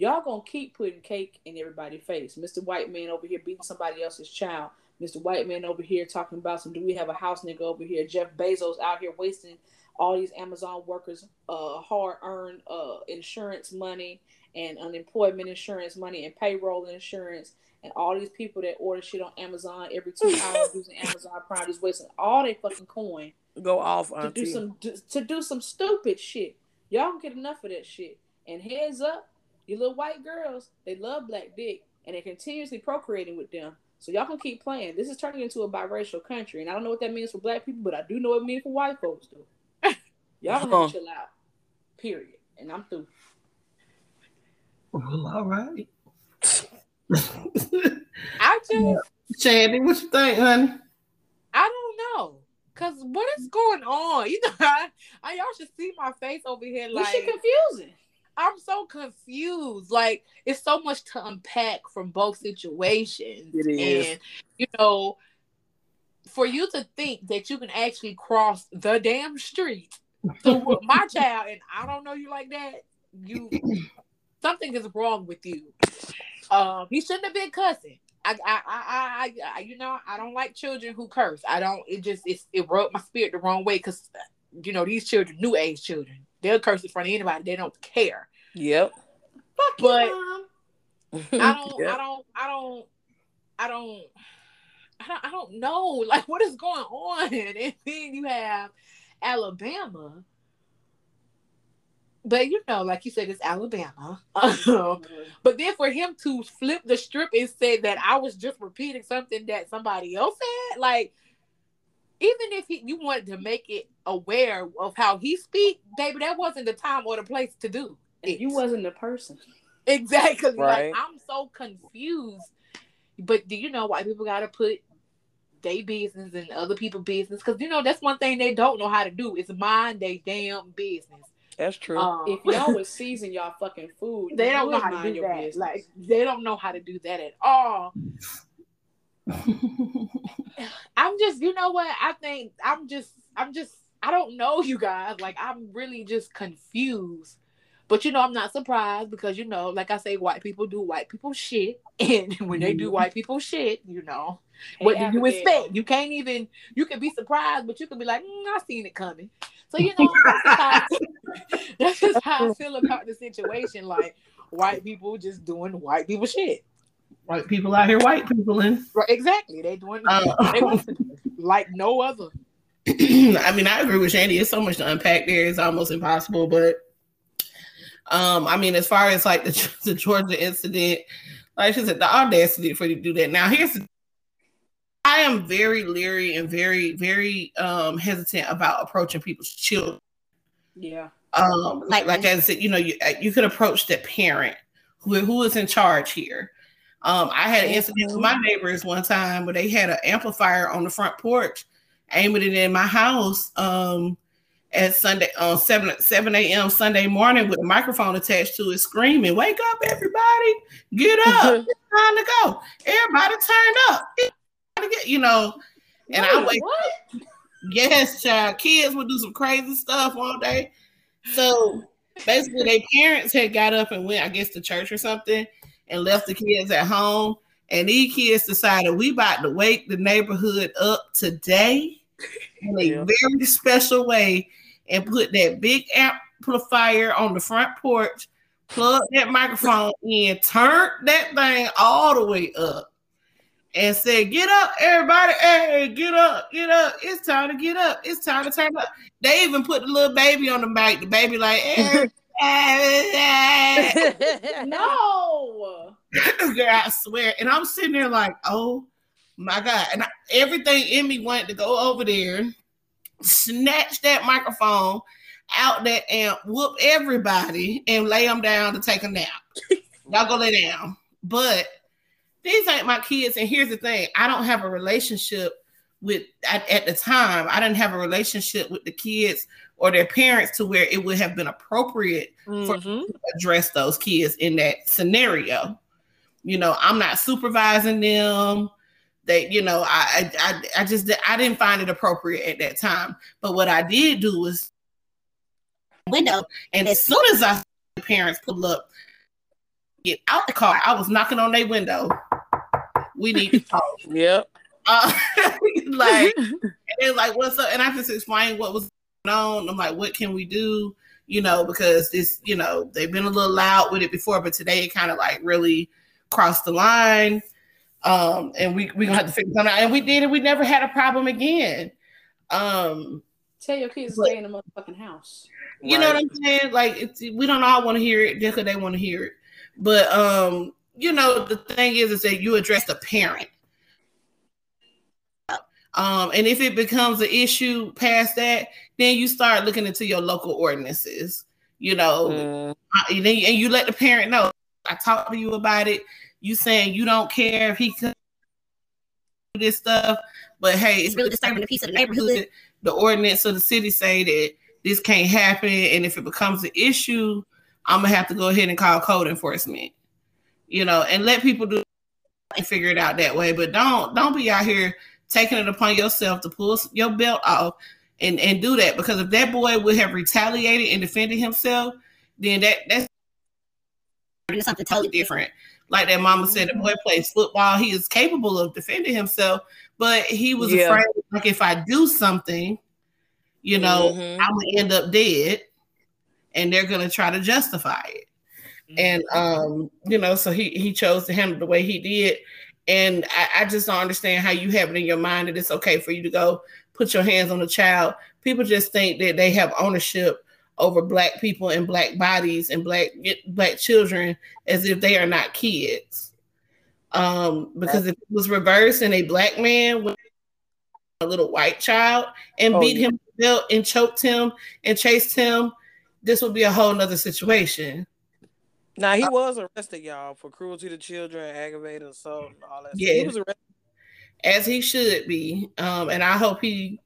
[SPEAKER 3] Y'all gonna keep putting cake in everybody's face." Mr. White Man over here beating somebody else's child. Mr. White Man over here talking about some. Do we have a house nigga over here? Jeff Bezos out here wasting all these Amazon workers' uh, hard-earned uh, insurance money and unemployment insurance money and payroll insurance and all these people that order shit on Amazon every two hours using Amazon Prime just wasting all their fucking coin
[SPEAKER 4] Go off,
[SPEAKER 3] to
[SPEAKER 4] Auntie.
[SPEAKER 3] do some to do some stupid shit. Y'all can get enough of that shit. And heads up, you little white girls, they love black dick and they're continuously procreating with them. So y'all can keep playing. This is turning into a biracial country, and I don't know what that means for black people, but I do know what it means for white folks though. Y'all gonna have to chill out. Period. And I'm through.
[SPEAKER 2] Well, all right.
[SPEAKER 5] I just
[SPEAKER 2] Shandy, what you think, honey?
[SPEAKER 5] I don't know. Cause what is going on? You know, I, I y'all should see my face over here.
[SPEAKER 3] This
[SPEAKER 5] Like
[SPEAKER 3] shit confusing.
[SPEAKER 5] I'm so confused. Like it's so much to unpack from both situations.
[SPEAKER 4] It is.
[SPEAKER 5] And you know, for you to think that you can actually cross the damn street to my child, and I don't know you like that, you something is wrong with you. Um, he shouldn't have been cussing. I, I, I, I, I, you know, I don't like children who curse. I don't. It just, it's, it rubbed my spirit the wrong way because, you know, these children, new age children, they'll curse in front of anybody. They don't care.
[SPEAKER 4] Yep.
[SPEAKER 3] Fuck
[SPEAKER 5] But-
[SPEAKER 3] you, mom.
[SPEAKER 5] I don't,
[SPEAKER 4] Yep.
[SPEAKER 5] I don't, I don't, I don't, I don't, I don't know. Like, what is going on? And then you have Alabama, but you know, like you said, it's Alabama. Um, but then for him to flip the strip and say that I was just repeating something that somebody else said, like even if he, you wanted to make it aware of how he speak, baby, that wasn't the time or the place to do.
[SPEAKER 3] If you wasn't the person.
[SPEAKER 5] Exactly.
[SPEAKER 4] Right.
[SPEAKER 5] Like I'm so confused. But do you know why people gotta put their business and other people's business? Because you know that's one thing they don't know how to do is mind their damn business.
[SPEAKER 4] That's true.
[SPEAKER 5] Um,
[SPEAKER 3] If y'all was season y'all fucking food,
[SPEAKER 5] they don't know how to do
[SPEAKER 3] your
[SPEAKER 5] that.
[SPEAKER 3] business.
[SPEAKER 5] Like they don't know how to do that at all. I'm just, you know what? I think I'm just, I'm just, I don't know you guys. Like I'm really just confused. But you know, I'm not surprised because you know, like I say, white people do white people shit, and when they do white people shit, you know, what do you expect? You can't even. You can be surprised, but you can be like, mm, I seen it coming. So you know, that's just, how, that's just how I feel about the situation. Like white people just doing white people shit.
[SPEAKER 2] White people out here, white people, in.
[SPEAKER 5] Right? Exactly. They doing
[SPEAKER 2] Uh,
[SPEAKER 5] they want like no other.
[SPEAKER 2] I mean, I agree with Shandy. It's so much to unpack there. It's almost impossible. But um, I mean, as far as like the, the Georgia incident, like she said, the audacity for you to do that. Now, here's the I am very leery and very, very um hesitant about approaching people's children.
[SPEAKER 3] Yeah.
[SPEAKER 2] Um, like like I said, you know, you you could approach the parent who who is in charge here. Um, I had an incident with my neighbors one time where they had an amplifier on the front porch, aiming it in my house. Um, at Sunday on 7 7 a.m. Sunday morning with a microphone attached to it, screaming, Wake up, everybody, get up, it's time to go. Everybody turn up. To get, you know, and I
[SPEAKER 3] Wait,
[SPEAKER 2] wake
[SPEAKER 3] what?
[SPEAKER 2] Yes, child. Kids would do some crazy stuff one day. So basically, their parents had got up and went, I guess, to church or something, and left the kids at home. And these kids decided we about to wake the neighborhood up today in a
[SPEAKER 4] Yeah.
[SPEAKER 2] very special way, and put that big amplifier on the front porch, plug that microphone in, turn that thing all the way up and said, Get up, everybody. Hey, get up, get up. It's time to get up. It's time to turn up. They even put the little baby on the mic. The baby, like, "Eh, eh, eh."
[SPEAKER 3] No.
[SPEAKER 2] Girl, I swear. And I'm sitting there like, oh my God. And I, everything in me wanted to go over there, snatch that microphone out that amp, whoop everybody, and lay them down to take a nap. Y'all go lay down. But these ain't my kids. And here's the thing I don't have a relationship with, at, at the time, I didn't have a relationship with the kids or their parents to where it would have been appropriate
[SPEAKER 4] Mhm.
[SPEAKER 2] address those kids in that scenario. You know, I'm not supervising them. They, you know, I, I, I just, I didn't find it appropriate at that time. But what I did do was window, and as soon as I saw the parents pull up, get out the car, I was knocking on their window. We need to talk.
[SPEAKER 4] Yep.
[SPEAKER 2] Uh, like, and like, "What's up?" And I just explained what was going on. I'm like, "What can we do?" You know, because this, you know, they've been a little loud with it before, but today it kind of like really crossed the line. Um, and we we gonna have to figure something out. And we did it. We never had a problem again. Um,
[SPEAKER 3] Tell your kids to stay in the motherfucking house.
[SPEAKER 2] you know what I'm saying? Like it's we don't all want to hear it just because they want to hear it. But um, you know, the thing is is that you address the parent. Um, and if it becomes an issue past that, then you start looking into your local ordinances. You know,
[SPEAKER 4] Mm,
[SPEAKER 2] and, then, and you let the parent know. I talked to you about it. You saying you don't care if he could do this stuff, but hey, it's really disturbing the peace of the neighborhood. The ordinance of the city say that this can't happen, and if it becomes an issue, I'm gonna have to go ahead and call code enforcement. You know, and let people do and figure it out that way. But don't don't be out here taking it upon yourself to pull your belt off and and do that because if that boy would have retaliated and defended himself, then that that's something totally different. Like that mama said, the boy plays football. He is capable of defending himself, but he was
[SPEAKER 4] Yeah.
[SPEAKER 2] afraid like if I do something, you know,
[SPEAKER 4] Mhm.
[SPEAKER 2] I'm gonna end up dead, and they're gonna try to justify it. And um, you know, so he he chose to handle the way he did. And I, I just don't understand how you have it in your mind that it's okay for you to go put your hands on a child. People just think that they have ownership over black people and black bodies and black black children as if they are not kids. Um, because if it was reversed and a black man with a little white child and
[SPEAKER 4] Oh,
[SPEAKER 2] beat him belt and choked him and chased him, this would be a whole nother situation.
[SPEAKER 4] Now he was arrested, y'all, for cruelty to children, aggravated assault, and all that. stuff.
[SPEAKER 2] Yeah.
[SPEAKER 4] He was arrested.
[SPEAKER 2] as he should be. Um, and I hope he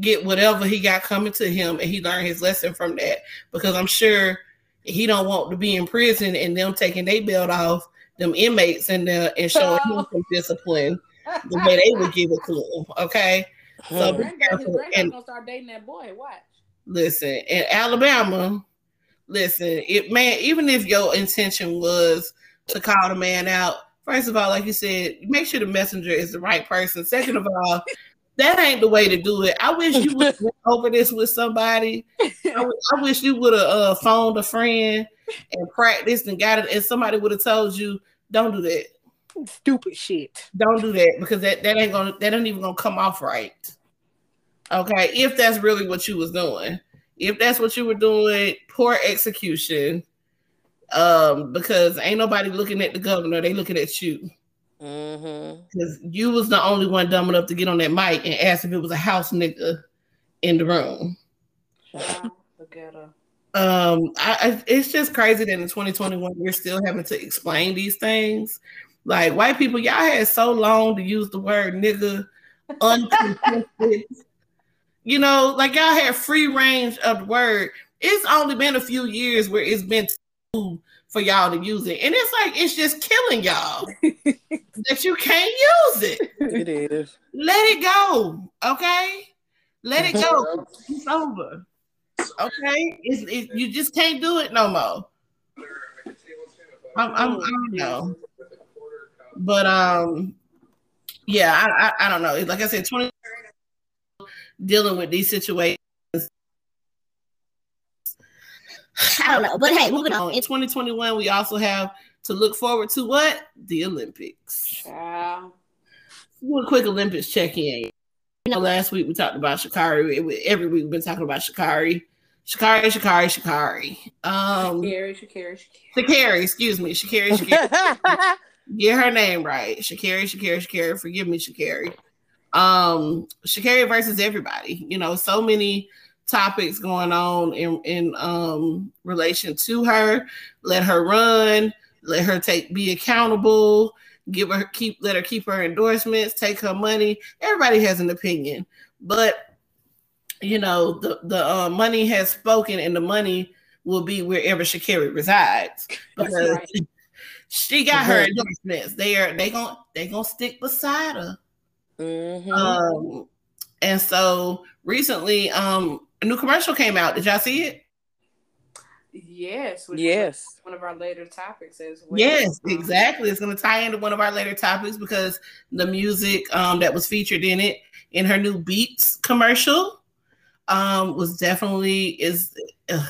[SPEAKER 2] get whatever he got coming to him and he learned his lesson from that because I'm sure he don't want to be in prison and them taking their belt off them inmates and uh, and showing him some discipline the way they would give it to him. Okay, So-
[SPEAKER 4] Hmm.
[SPEAKER 3] His granddad
[SPEAKER 2] And-
[SPEAKER 3] gonna start dating that boy. Watch.
[SPEAKER 2] listen in Alabama. Listen, it man, even if your intention was to call the man out, first of all, like you said, make sure the messenger is the right person. Second of all, that ain't the way to do it. I wish you would over this with somebody. I, w- I wish you would have uh, phoned a friend and practiced and got it, and somebody would have told you, "Don't do that.
[SPEAKER 5] Stupid shit.
[SPEAKER 2] Don't do that because that that ain't gonna that ain't even gonna come off right." Okay, if that's really what you was doing, if that's what you were doing, poor execution. Um, because ain't nobody looking at the governor, they looking at you.
[SPEAKER 4] Mm-hmm.
[SPEAKER 2] Because you was the only one dumb enough to get on that mic and ask if it was a house nigga in the room.
[SPEAKER 3] Child, Look.
[SPEAKER 2] Um, I, I it's just crazy that in 2021 we're still having to explain these things. Like white people, y'all had so long to use the word nigga uncontested. you know, like y'all had free range of the word. It's only been a few years where it's been taboo for y'all to use it, and it's like it's just killing y'all that you can't use it.
[SPEAKER 4] It is.
[SPEAKER 2] Let it go, okay? Let it go. It's over. Okay, it's, it, you just can't do it no more. I'm, I'm, I don't know, but um, yeah, I, I, I don't know. Like I said, twenty dealing with these situations. I don't know, but hey, moving on. In 2021, we also have to look forward to what the Olympics.
[SPEAKER 3] Child.
[SPEAKER 2] Do a quick Olympics check in. You know, last week we talked about Shikari. Every week we've been talking about Shikari. Shikari, Shikari, Shikari. Um,
[SPEAKER 3] Shakira, Shakira, Shakira.
[SPEAKER 2] Shikari, excuse me. Shikari, Shikari. Get her name right. Sha'Carri, Sha'Carri, Sha'Carri. Forgive me, Sha'Carri. Um, Sha'Carri versus everybody. You know, so many topics going on in in um relation to her. Let her run. Let her take be accountable. Give her keep let her keep her endorsements. Take her money. Everybody has an opinion, but you know the the uh, money has spoken, and the money will be wherever Sha'Carri resides because
[SPEAKER 3] right.
[SPEAKER 2] she got her
[SPEAKER 4] Mhm.
[SPEAKER 2] endorsements. They are they gonna they gonna stick beside her.
[SPEAKER 4] Mhm.
[SPEAKER 2] Um, and so recently, um, a new commercial came out. Did y'all see it?
[SPEAKER 3] Yes. which was
[SPEAKER 4] yes.
[SPEAKER 3] One of our later topics as well.
[SPEAKER 2] Yes,
[SPEAKER 3] Um,
[SPEAKER 2] exactly. It's going to tie into one of our later topics because the music um, that was featured in it in her new Beats commercial um, was definitely is. ugh,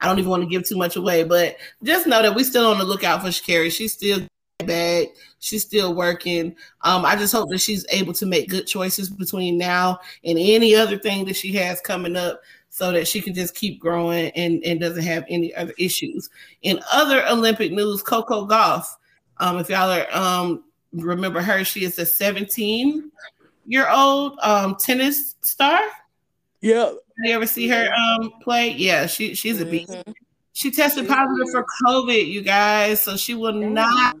[SPEAKER 2] I don't even want to give too much away, but just know that we're still on the lookout for Sha'Carri. She's still She's still working. Um, I just hope that she's able to make good choices between now and any other thing that she has coming up so that she can just keep growing and, and doesn't have any other issues. In other Olympic news, Coco Gauff. Um, if y'all are um remember her, she is a 17 year old um tennis star.
[SPEAKER 4] Yeah.
[SPEAKER 2] You ever see her um play? Yeah, she she's a beast.
[SPEAKER 4] Mhm.
[SPEAKER 2] She tested positive for COVID, you guys, so she will not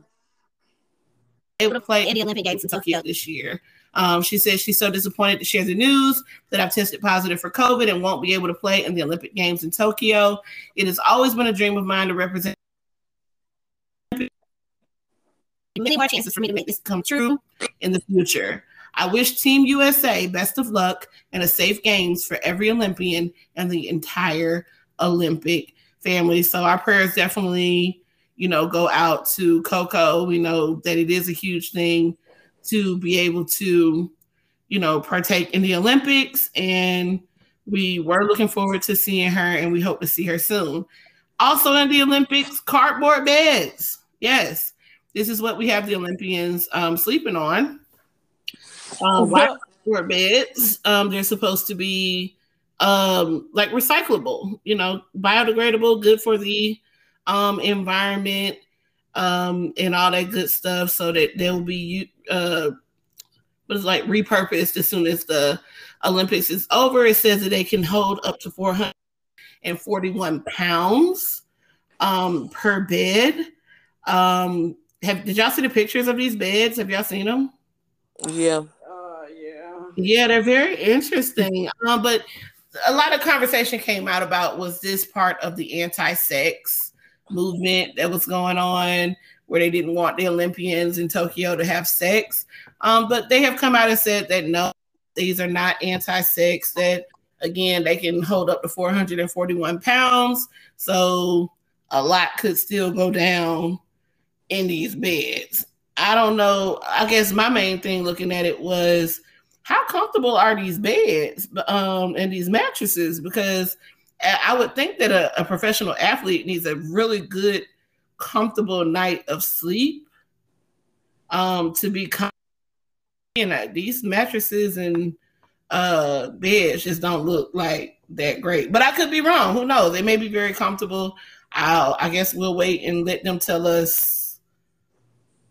[SPEAKER 2] able to play in the Olympic Games in Tokyo this year. Um, she says she's so disappointed to share the news that I've tested positive for COVID and won't be able to play in the Olympic Games in Tokyo. It has always been a dream of mine to represent many more chances for me to make this come true in the future. I wish Team USA best of luck and a safe games for every Olympian and the entire Olympic family. So our prayers definitely, you know, go out to Coco. We know that it is a huge thing to be able to, you know, partake in the Olympics. And we were looking forward to seeing her and we hope to see her soon. Also in the Olympics, cardboard beds. Yes. This is what we have the Olympians um, sleeping on. Um, white cardboard beds. Um, they're supposed to be um like recyclable, you know, biodegradable, good for the um environment um and all that good stuff so that they'll be uh was like repurposed as soon as the Olympics is over. It says that they can hold up to 441 pounds um, per bed. Um, have did y'all see the pictures of these beds? Have y'all seen them?
[SPEAKER 4] Yeah.
[SPEAKER 3] Uh, yeah.
[SPEAKER 2] Yeah, they're very interesting. Um, but a lot of conversation came out about was this part of the anti-sex movement that was going on where they didn't want the Olympians in Tokyo to have sex. Um, but they have come out and said that no, these are not anti-sex, that again, they can hold up to 441 pounds. So a lot could still go down in these beds. I don't know. I guess my main thing looking at it was how comfortable are these beds um, and these mattresses? Because I would think that a, a professional athlete needs a really good, comfortable night of sleep um, to be you know, these mattresses and uh beds just don't look like that great. But I could be wrong. Who knows? They may be very comfortable. I'll I guess we'll wait and let them tell us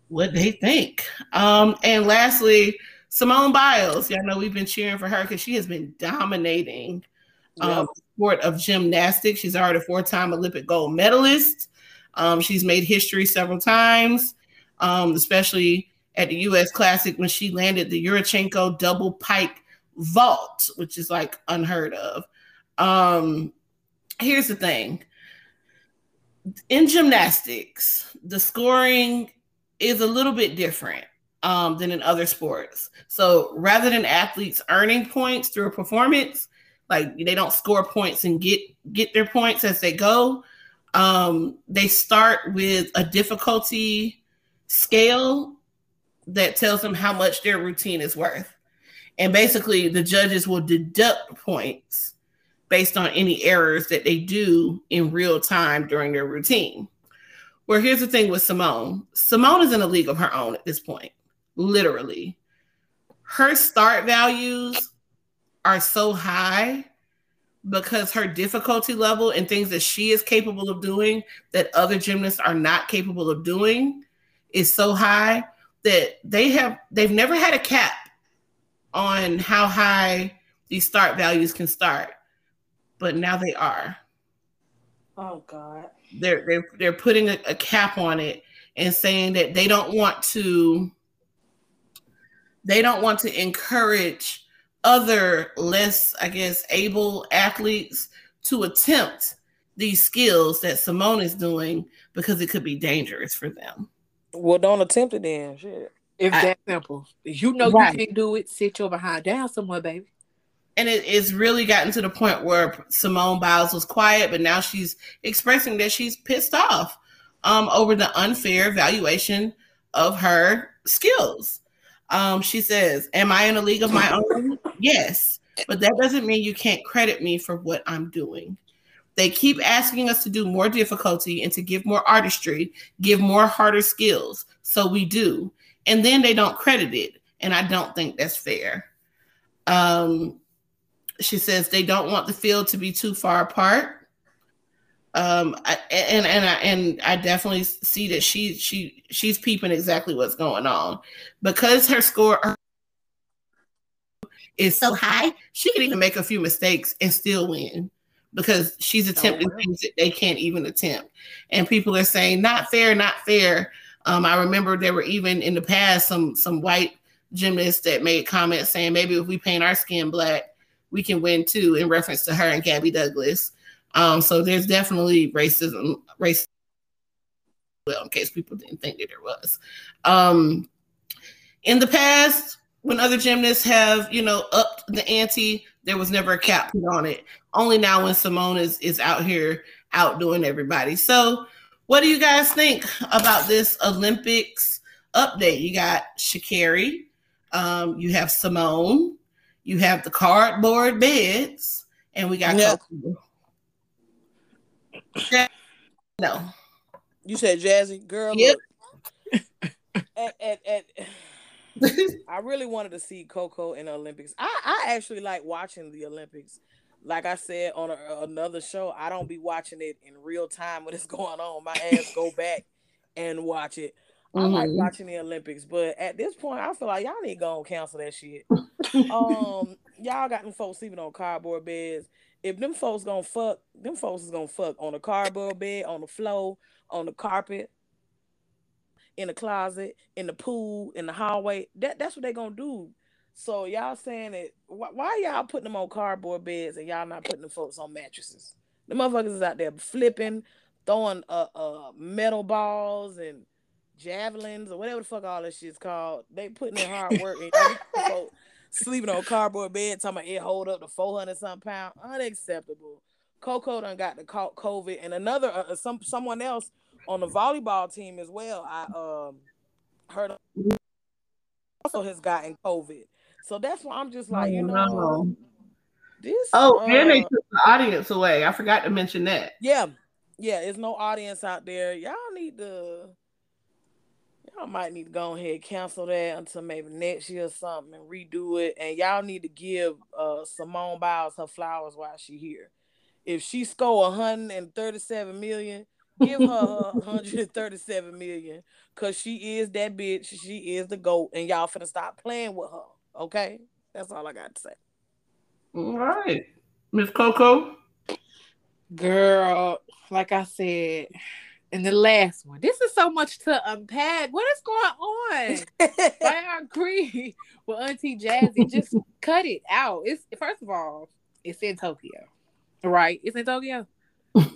[SPEAKER 2] what they think. Um, and lastly, Simone Biles. Y'all know we've been cheering for her because she has been dominating um, sport of gymnastics. She's already a four-time Olympic gold medalist. Um, she's made history several times, um, especially at the U.S. Classic when she landed the Yurchenko double pike vault, which is like unheard of. Um, here's the thing in gymnastics, the scoring is a little bit different um, than in other sports. So rather than athletes earning points through a performance, like they don't score points and get get their points as they go. Um, they start with a difficulty scale that tells them how much their routine is worth. And basically, the judges will deduct points based on any errors that they do in real time during their routine. Where here's the thing with Simone Simone is in a league of her own at this point, literally. Her start values are so high because her difficulty level and things that she is capable of doing that other gymnasts are not capable of doing is so high that they have they've never had a cap on how high these start values can start, but now they are.
[SPEAKER 3] Oh God.
[SPEAKER 2] They're they're they're putting a, a cap on it and saying that they don't want to they don't want to encourage other less, I guess, able athletes to attempt these skills that Simone is doing because it could be dangerous for them.
[SPEAKER 4] Well, don't attempt it then. Shit.
[SPEAKER 5] If that simple. You know right. you can't do it, sit your behind down somewhere, baby.
[SPEAKER 2] And it, it's really gotten to the point where Simone Biles was quiet, but now she's expressing that she's pissed off um, over the unfair evaluation of her skills. Um, she says, Am I in a league of my own? Yes. But that doesn't mean you can't credit me for what I'm doing. They keep asking us to do more difficulty and to give more artistry, give more harder skills. So we do. And then they don't credit it. And I don't think that's fair. Um, she says they don't want the field to be too far apart. Um, I, and and I and I definitely see that she she she's peeping exactly what's going on because her score is so high. She can even make a few mistakes and still win because she's oh, attempting oh, wow. things that they can't even attempt. And people are saying, not fair, not fair. Um, I remember there were even in the past some some white gymnasts that made comments saying maybe if we paint our skin black, we can win too, in reference to her and Gabby Douglas. Um, so there's definitely racism, race. Well, in case people didn't think that there was. Um, in the past, when other gymnasts have, you know, upped the ante, there was never a cap put on it. Only now when Simone is, is out here outdoing everybody. So, what do you guys think about this Olympics update? You got Sha'Carri, um, you have Simone, you have the cardboard beds, and we got
[SPEAKER 4] yeah.
[SPEAKER 2] no.
[SPEAKER 4] You said Jazzy girl.
[SPEAKER 2] Yep.
[SPEAKER 4] at, at, at I really wanted to see Coco in the Olympics. I, I actually like watching the Olympics. like I said on a, another show, I don't be watching it in real time when it's going on. My ass go back and watch it. I like
[SPEAKER 2] Mhm.
[SPEAKER 4] watching the Olympics, but at this point, I feel like y'all need to go and cancel that shit. um, y'all got them folks sleeping on cardboard beds. If them folks gonna fuck, them folks is gonna fuck on a cardboard bed, on the floor, on the carpet, in the closet, in the pool, in the hallway. That that's what they gonna do. So y'all saying that why, why y'all putting them on cardboard beds and y'all not putting the folks on mattresses? The motherfuckers is out there flipping, throwing uh uh metal balls and javelins or whatever the fuck all this shit's called. They putting in hard work and folks sleeping on cardboard bed, talking about it hold up to four hundred something pound. Unacceptable. Coco done got the co- COVID and another uh, some someone else on the volleyball team as well. I um heard also has gotten COVID. So that's why I'm just like, you
[SPEAKER 2] Oh,
[SPEAKER 4] know,
[SPEAKER 2] no.
[SPEAKER 4] this.
[SPEAKER 2] Oh, and they
[SPEAKER 4] uh,
[SPEAKER 2] took the audience away. I forgot to mention that.
[SPEAKER 4] yeah, yeah. There's no audience out there. Y'all need to. Y'all might need to go ahead and cancel that until maybe next year or something and redo it. And y'all need to give uh Simone Biles her flowers while she here. If she score 137 million, give her her 137 million because she is that bitch. She is the goat, and y'all finna stop playing with her. Okay, that's all I got to say.
[SPEAKER 2] All right. Miss Coco.
[SPEAKER 5] Girl, like I said in the last one, this is so much to unpack. What is going on? I agree with Auntie Jazzy. Just cut it out. It's first of all, it's in Tokyo, right? It's in Tokyo. That's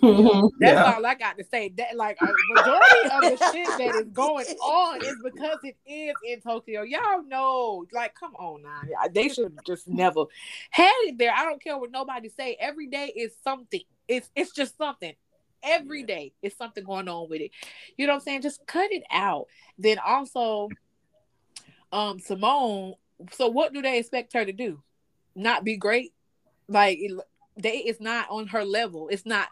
[SPEAKER 2] yeah.
[SPEAKER 5] all I got to say. That like a majority of the shit that is going on is because it is in Tokyo. Y'all know, like, come on now. They should just never had it there. I don't care what nobody say. Every day is something. It's it's just something. Every day is something going on with it. You know what I'm saying? Just cut it out. Then also, um, Simone. So what do they expect her to do? Not be great? Like it, they it's not on her level. It's not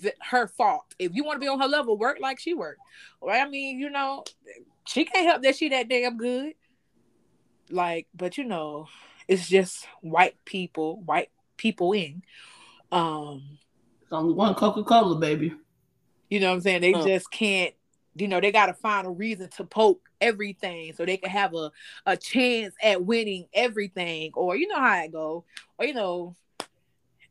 [SPEAKER 5] th- her fault. If you want to be on her level, work like she worked. Right? I mean, you know, she can't help that she that damn good. Like, but you know, it's just white people, white people in. Um,
[SPEAKER 2] It's only one Coca Cola, baby.
[SPEAKER 5] you know what I'm saying? They
[SPEAKER 4] Huh.
[SPEAKER 5] just can't, you know, they gotta find a reason to poke everything so they can have a, a chance at winning everything. Or you know how it go. Or you know,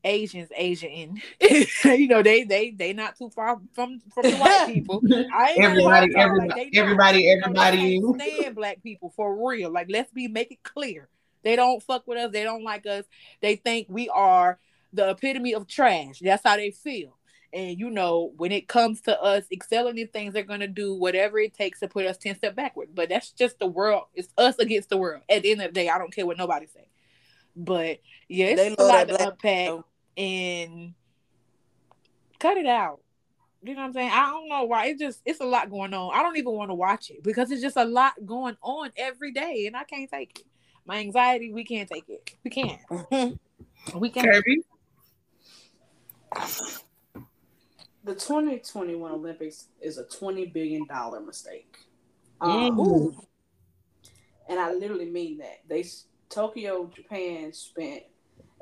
[SPEAKER 5] Asians, Asian, you know, they they they not too far from from the white people. I ain't
[SPEAKER 2] Everybody, everybody,
[SPEAKER 5] like, they not.
[SPEAKER 2] everybody,
[SPEAKER 5] You
[SPEAKER 2] everybody.
[SPEAKER 5] stand black people for real. Like, let's be make it clear. They don't fuck with us. They don't like us. They think we are the epitome of trash. That's how they feel. And you know, when it comes to us excelling in things, they're gonna do whatever it takes to put us ten step backward. But that's just the world. It's us against the world. At the end of the day, I don't care what nobody say. But yeah, it's
[SPEAKER 4] They
[SPEAKER 5] a
[SPEAKER 4] love
[SPEAKER 5] lot
[SPEAKER 4] that
[SPEAKER 5] to
[SPEAKER 4] black
[SPEAKER 5] unpack
[SPEAKER 4] people.
[SPEAKER 5] And cut it out. You know what I'm saying? I don't know why. It just it's a lot going on. I don't even want to watch it because it's just a lot going on every day, and I can't take it. My anxiety, we can't take it. We can't. We can't.
[SPEAKER 2] Kirby.
[SPEAKER 3] The 2021 Olympics is a 20 billion dollar mistake.
[SPEAKER 2] Mm.
[SPEAKER 3] Um, and I literally mean that. They Tokyo, Japan spent,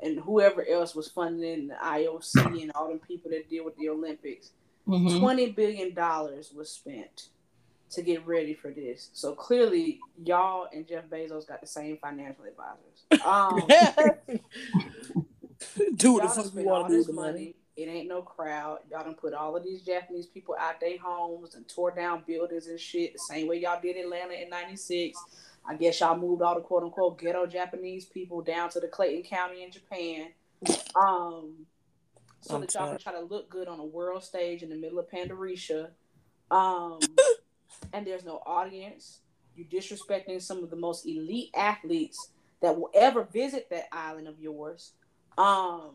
[SPEAKER 3] and whoever else was funding the IOC and all them people that deal with the Olympics,
[SPEAKER 2] Mhm.
[SPEAKER 3] twenty billion dollars was spent to get ready for this. So clearly, y'all and Jeff Bezos got the same financial advisors. Um,
[SPEAKER 4] do what
[SPEAKER 3] y'all
[SPEAKER 4] the fuck you
[SPEAKER 3] spent
[SPEAKER 4] want
[SPEAKER 3] all
[SPEAKER 4] to do
[SPEAKER 3] this
[SPEAKER 4] with the money.
[SPEAKER 3] money. It ain't no crowd. Y'all done put all of these Japanese people out their homes and tore down buildings and shit. The same way y'all did Atlanta in '96. I guess y'all moved all the quote unquote ghetto Japanese people down to the Clayton County in Japan. Um, so
[SPEAKER 4] I'm
[SPEAKER 3] that y'all can try to look good on a world stage in the middle of Pandarisha. Um, and there's no audience. You're disrespecting some of the most elite athletes that will ever visit that island of yours. Um,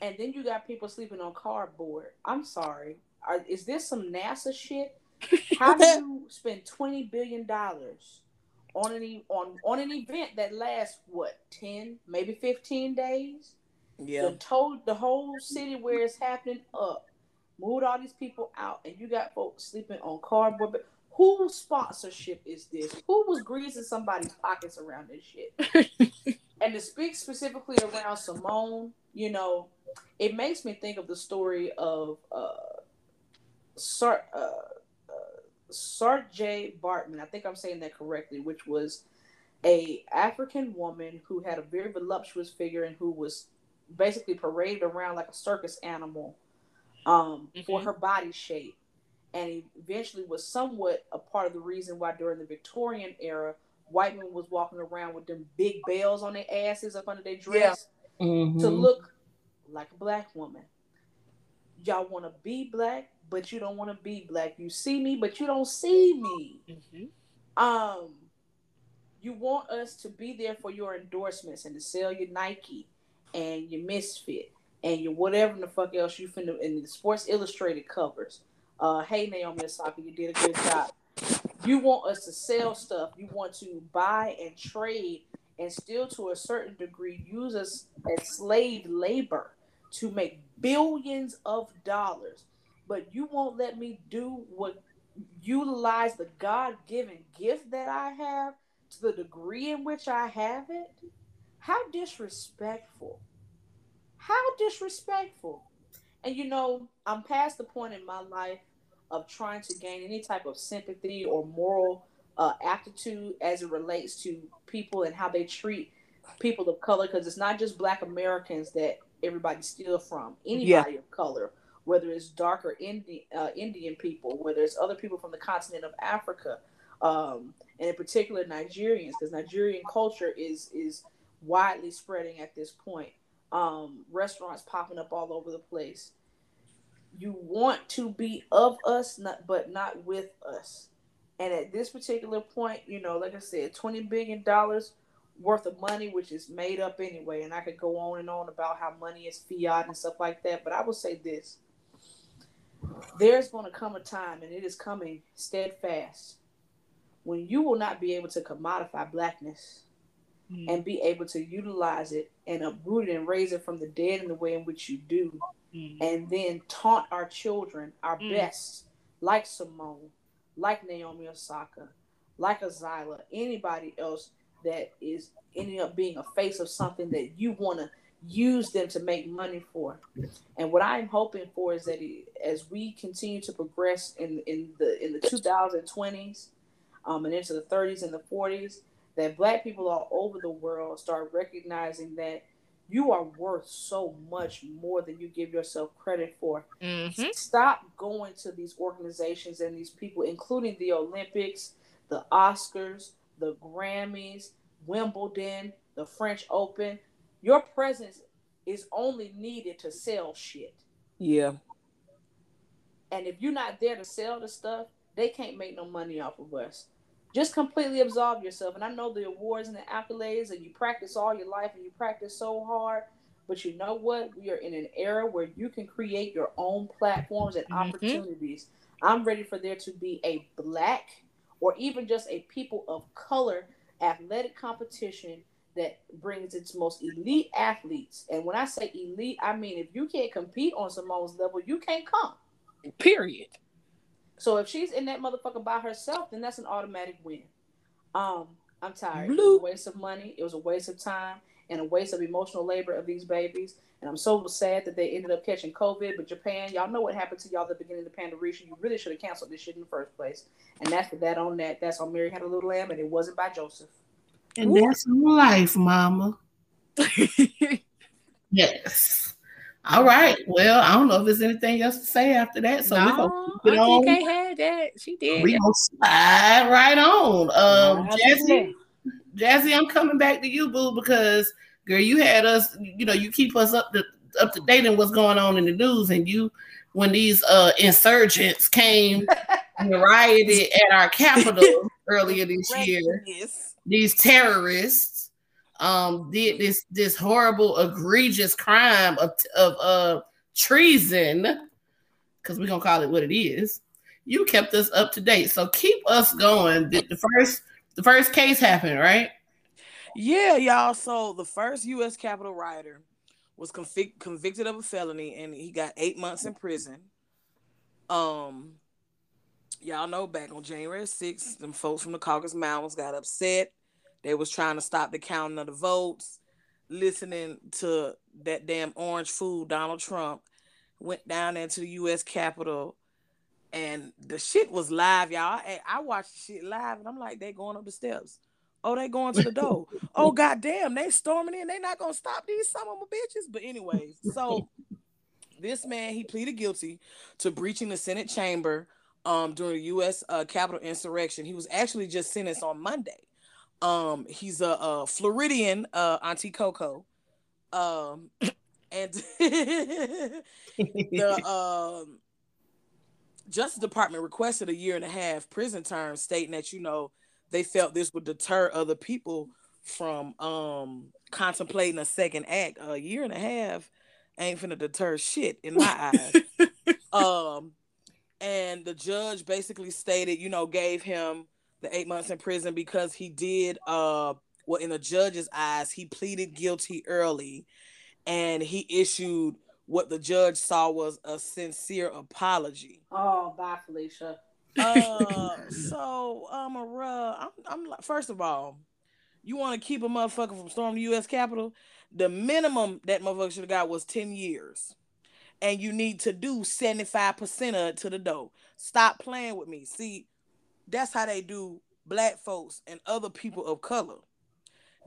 [SPEAKER 3] and then you got people sleeping on cardboard. I'm sorry. Are, is this some NASA shit? How do you spend twenty billion dollars on an on on an event that lasts what ten, maybe fifteen days?
[SPEAKER 4] Yeah.
[SPEAKER 3] The told the whole city where it's happening up, moved all these people out, and you got folks sleeping on cardboard. But whose sponsorship is this? Who was greasing somebody's pockets around this shit? and to speak specifically around Simone, you know, it makes me think of the story of uh, Sar uh, Saartjie Baartman. I think I'm saying that correctly, which was a African woman who had a very voluptuous figure and who was basically paraded around like a circus animal um, mm-hmm. for her body shape, and eventually was somewhat a part of the reason why during the Victorian era, white men was walking around with them big bells on their asses up under their dress yeah. mm-hmm. to look like a black woman. Y'all want to be black, but you don't want to be black. You see me, but you don't see me. Mm-hmm. Um, you want us to be there for your endorsements and to sell your Nike and your Misfit and your whatever the fuck else you finna in the Sports Illustrated covers. Uh, hey Naomi Osaka, you did a good job. You want us to sell stuff. You want to buy and trade and still to a certain degree use us as slave labor to make billions of dollars. But you won't let me do what utilize the God given gift that I have to the degree in which I have it. How disrespectful. How disrespectful. And you know, I'm past the point in my life of trying to gain any type of sympathy or moral uh, aptitude as it relates to people and how they treat people of color because it's not just black Americans that everybody steals from. Anybody yeah. of color, whether it's darker Indian, uh, Indian people, whether it's other people from the continent of Africa, um, and in particular Nigerians, because Nigerian culture is is widely spreading at this point um, restaurants popping up all over the place. You want to be of us, not, but not with us. And at this particular point, you know, like I said, twenty billion dollars worth of money, which is made up anyway. And I could go on and on about how money is fiat and stuff like that. But I will say this: there's going to come a time, and it is coming steadfast, when you will not be able to commodify blackness mm. and be able to utilize it and uproot it and raise it from the dead in the way in which you do, mm. and then taunt our children our mm. best, like Simone, like Naomi Osaka, like Azyla, anybody else that is ending up being a face of something that you want to use them to make money for. And what I'm hoping for is that it, as we continue to progress in in the in the 2020s um, and into the 30s and the 40s, that black people all over the world start recognizing that you are worth so much more than you give yourself credit for. Mm-hmm. Stop going to these organizations and these people, including the Olympics, the Oscars, the Grammys, Wimbledon, the French Open. Your presence is only needed to sell shit.
[SPEAKER 4] Yeah.
[SPEAKER 3] And if you're not there to sell the stuff, they can't make no money off of us just completely absolve yourself. And I know the awards and the accolades, and you practice all your life and you practice so hard. But you know what? We are in an era where you can create your own platforms and mm-hmm. opportunities. I'm ready for there to be a black or even just a people of color athletic competition that brings its most elite athletes. And when I say elite, I mean if you can't compete on Simone's level, you can't come.
[SPEAKER 4] Period.
[SPEAKER 3] So if she's in that motherfucker by herself, then that's an automatic win. Um, I'm tired. Blue. It was a waste of money. It was a waste of time and a waste of emotional labor of these babies. And I'm so sad that they ended up catching COVID. But Japan, y'all know what happened to y'all at the beginning of the pandemic. You really should have canceled this shit in the first place. And that's that on that. That's on Mary Had a Little Lamb, and it wasn't by Joseph.
[SPEAKER 2] And Ooh. that's life, Mama. yes. All right. Well, I don't know if there's anything else to say after that. So
[SPEAKER 5] no, we're gonna keep it on. had that. She did.
[SPEAKER 2] We're gonna slide right on. Um Jazzy, Jazzy, I'm coming back to you, boo, because girl, you had us, you know, you keep us up to up to date in what's going on in the news, and you when these uh insurgents came and rioted at our capital earlier this year, these terrorists um did this this horrible egregious crime of of uh treason because we're gonna call it what it is. You kept us up to date. So keep us going. The, the first the first case happened right
[SPEAKER 4] yeah y'all so the first u.s capitol rioter was convic- convicted of a felony and he got eight months in prison um y'all know back on january 6th them folks from the caucasus mountains got upset they was trying to stop the counting of the votes. listening to that damn orange fool Donald Trump went down into the U.S. Capitol, and the shit was live, y'all. I, I watched the shit live, and I'm like, they going up the steps. Oh, they going to the door. oh, goddamn, they storming in. They not gonna stop these some of my bitches. But anyways, so this man he pleaded guilty to breaching the Senate chamber um during the U.S. Uh, Capitol insurrection. He was actually just sentenced on Monday. Um, he's a, a Floridian, uh, Auntie Coco. Um, and the um Justice Department requested a year and a half prison term, stating that you know they felt this would deter other people from um contemplating a second act. A year and a half ain't finna deter shit in my eyes. um, and the judge basically stated, you know, gave him the eight months in prison because he did uh well in the judge's eyes, he pleaded guilty early and he issued what the judge saw was a sincere apology.
[SPEAKER 3] Oh, bye, Felicia.
[SPEAKER 4] Uh, so um, uh, I'm, I'm like, first of all, you want to keep a motherfucker from storming the U.S. Capitol? The minimum that motherfucker should have got was ten years, and you need to do seventy five percent of it to the dough. Stop playing with me. See, that's how they do black folks and other people of color.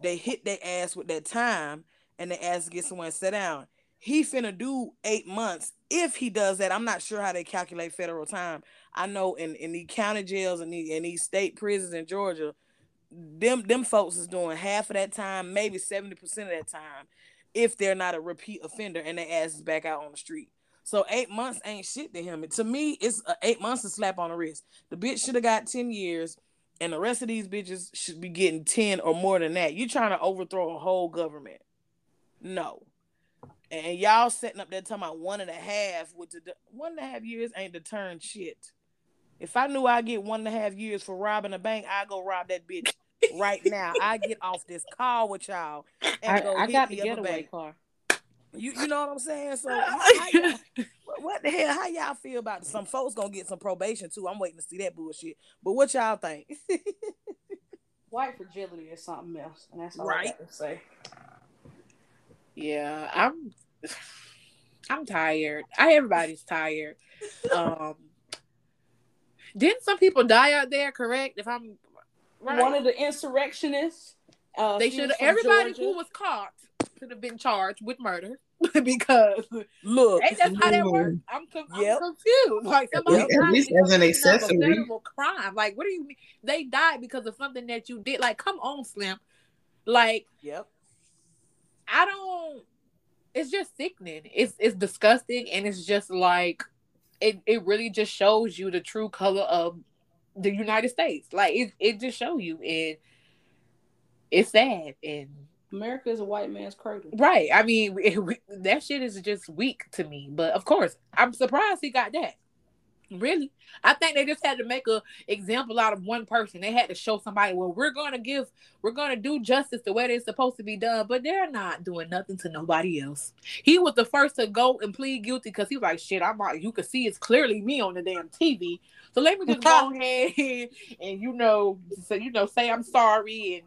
[SPEAKER 4] They hit their ass with that time, and they ask to get someone to sit down. He finna do eight months. If he does that, I'm not sure how they calculate federal time. I know in, in the county jails and the in these state prisons in Georgia, them them folks is doing half of that time, maybe 70% of that time, if they're not a repeat offender and they ass is back out on the street. So eight months ain't shit to him. To me, it's uh, eight months to slap on the wrist. The bitch should have got 10 years, and the rest of these bitches should be getting 10 or more than that. You trying to overthrow a whole government. No. And y'all setting up there talking about one and a half with the one and a half years ain't deterring shit. If I knew I'd get one and a half years for robbing a bank, I go rob that bitch right now. I get off this call with y'all and
[SPEAKER 3] I,
[SPEAKER 4] go
[SPEAKER 3] I
[SPEAKER 4] hit
[SPEAKER 3] got
[SPEAKER 4] the
[SPEAKER 3] the getaway
[SPEAKER 4] bank.
[SPEAKER 3] car.
[SPEAKER 4] You you know what I'm saying? So what- the hell? How y'all feel about it? some folks gonna get some probation too? I'm waiting to see that bullshit. But what y'all think?
[SPEAKER 3] White fragility is something else, and that's all
[SPEAKER 4] Right.
[SPEAKER 3] I got to say.
[SPEAKER 5] Yeah, I'm I'm tired. I everybody's tired. Um didn't some people die out there, correct? If I'm right.
[SPEAKER 3] One of the insurrectionists. Uh,
[SPEAKER 5] they should have everybody
[SPEAKER 3] Georgia.
[SPEAKER 5] who was caught should have been charged with murder because
[SPEAKER 4] Look,
[SPEAKER 5] ain't that's how that works? I'm, com-
[SPEAKER 4] Yep.
[SPEAKER 5] I'm confused. Like somebody
[SPEAKER 2] At
[SPEAKER 5] died
[SPEAKER 2] least as an accessory.
[SPEAKER 5] crime. Like what do you mean? They died because of something that you did. Like come on, Slim. Like
[SPEAKER 4] yep.
[SPEAKER 5] I don't. It's just sickening. It's it's disgusting, and it's just like it. It really just shows you the true color of the United States. Like it. It just show you, and it's sad. And
[SPEAKER 3] America is a white man's cradle.
[SPEAKER 5] right, I mean, it, that shit is just weak to me. But of course, I'm surprised he got that. Really, I think they just had to make a example out of one person. They had to show somebody, well, we're gonna give, we're gonna do justice the way it's supposed to be done, but they're not doing nothing to nobody else. He was the first to go and plead guilty because he was like, shit, I'm like, you can see it's clearly me on the damn TV. So let me just go ahead and you know, so you know, say I'm sorry and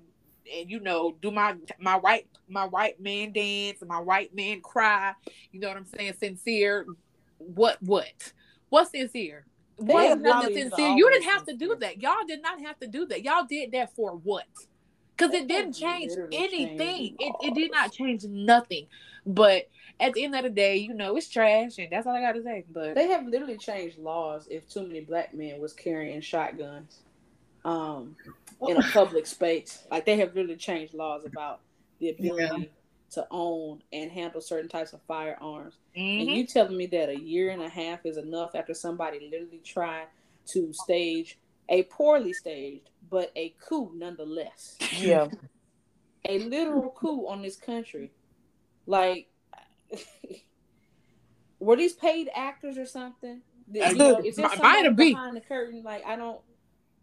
[SPEAKER 5] and you know, do my my white my white man dance and my white man cry. You know what I'm saying? Sincere. What what? What's sincere?
[SPEAKER 3] They
[SPEAKER 5] What nothing sincere? You didn't
[SPEAKER 3] always
[SPEAKER 5] have to do that. Y'all did not have to do that. Y'all did that for what? Because it didn't change anything. It, it did not change nothing. But at the end of the day, you know, it's trash, and that's all I got to say. But
[SPEAKER 3] They have literally changed laws if too many black men was carrying shotguns um, in a public space. Like they have literally changed laws about the ability to own and handle certain types of firearms. And
[SPEAKER 5] Mhm.
[SPEAKER 3] you telling me that a year and a half is enough after somebody literally tried to stage a poorly staged, but a coup nonetheless.
[SPEAKER 4] Yeah.
[SPEAKER 3] A literal coup on this country. Like were these paid actors or something? Did- you know, is there
[SPEAKER 5] Might-
[SPEAKER 3] somebody
[SPEAKER 5] might have been.
[SPEAKER 3] behind the curtain? Like I don't.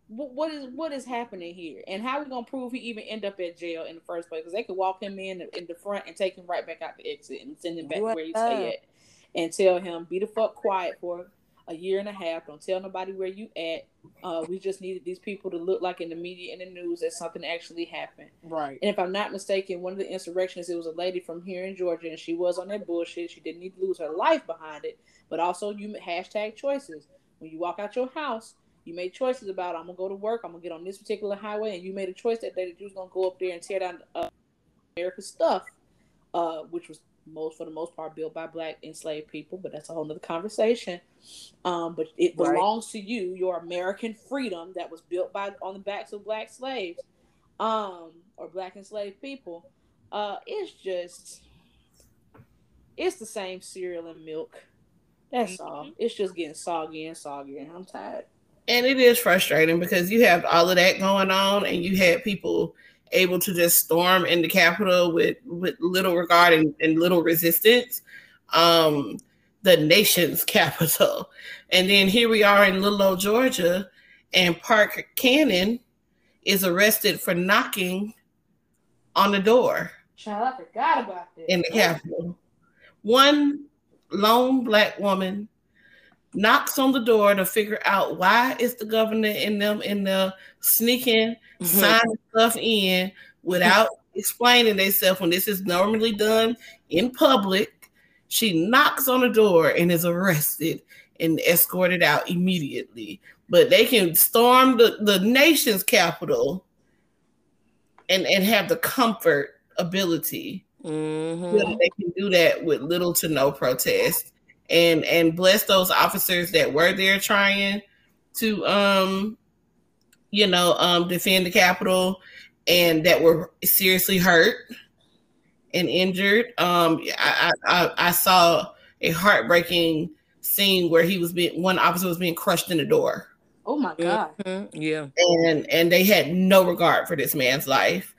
[SPEAKER 3] What, what is what is happening here, and how we gonna prove he even end up at jail in the first place? Because they could walk him in in the front and take him right back out the exit and send him back
[SPEAKER 4] What
[SPEAKER 3] where he stay at, and tell him be the fuck quiet for a year and a half. Don't tell nobody where you at. Uh, we just needed these people to look like in the media and the news that something actually happened.
[SPEAKER 4] Right.
[SPEAKER 3] And if I'm not mistaken, one of the insurrections, it was a lady from here in Georgia, and she was on that bullshit. She didn't need to lose her life behind it, but also you hashtag choices. When you walk out your house, you made choices about I'm gonna go to work, I'm gonna get on this particular highway, and you made a choice that day that you was gonna go up there and tear down uh, America's stuff, uh, which was most for the most part built by black enslaved people, but that's a whole nother conversation. Um, but it
[SPEAKER 4] Right.
[SPEAKER 3] belongs to you, your American freedom that was built by on the backs of black slaves, um, or black enslaved people. Uh, it's just it's the same cereal and milk. That's all. It's just getting soggy and soggy, and I'm tired.
[SPEAKER 2] And it is frustrating because you have all of that going on, and you had people able to just storm in the Capitol with with little regard and, and little resistance. Um, the nation's capital, and then here we are in little old Georgia, and Park Cannon is arrested for knocking on the door
[SPEAKER 3] Child, I forgot about that.
[SPEAKER 2] in the Capitol. One lone black woman knocks on the door to figure out why is the governor and them in the sneaking, signing stuff in without explaining themselves when this is normally done in public. She knocks on the door and is arrested and escorted out immediately. But they can storm the, the nation's capital and, and have the comfort ability
[SPEAKER 4] Mm-hmm.
[SPEAKER 2] they can do that with little to no protest and and bless those officers that were there trying to um you know um defend the capitol and that were seriously hurt and injured um i i, I saw a heartbreaking scene where he was being one officer was being crushed in the door
[SPEAKER 3] Oh my god.
[SPEAKER 4] Mm-hmm. Yeah.
[SPEAKER 2] and and they had no regard for this man's life.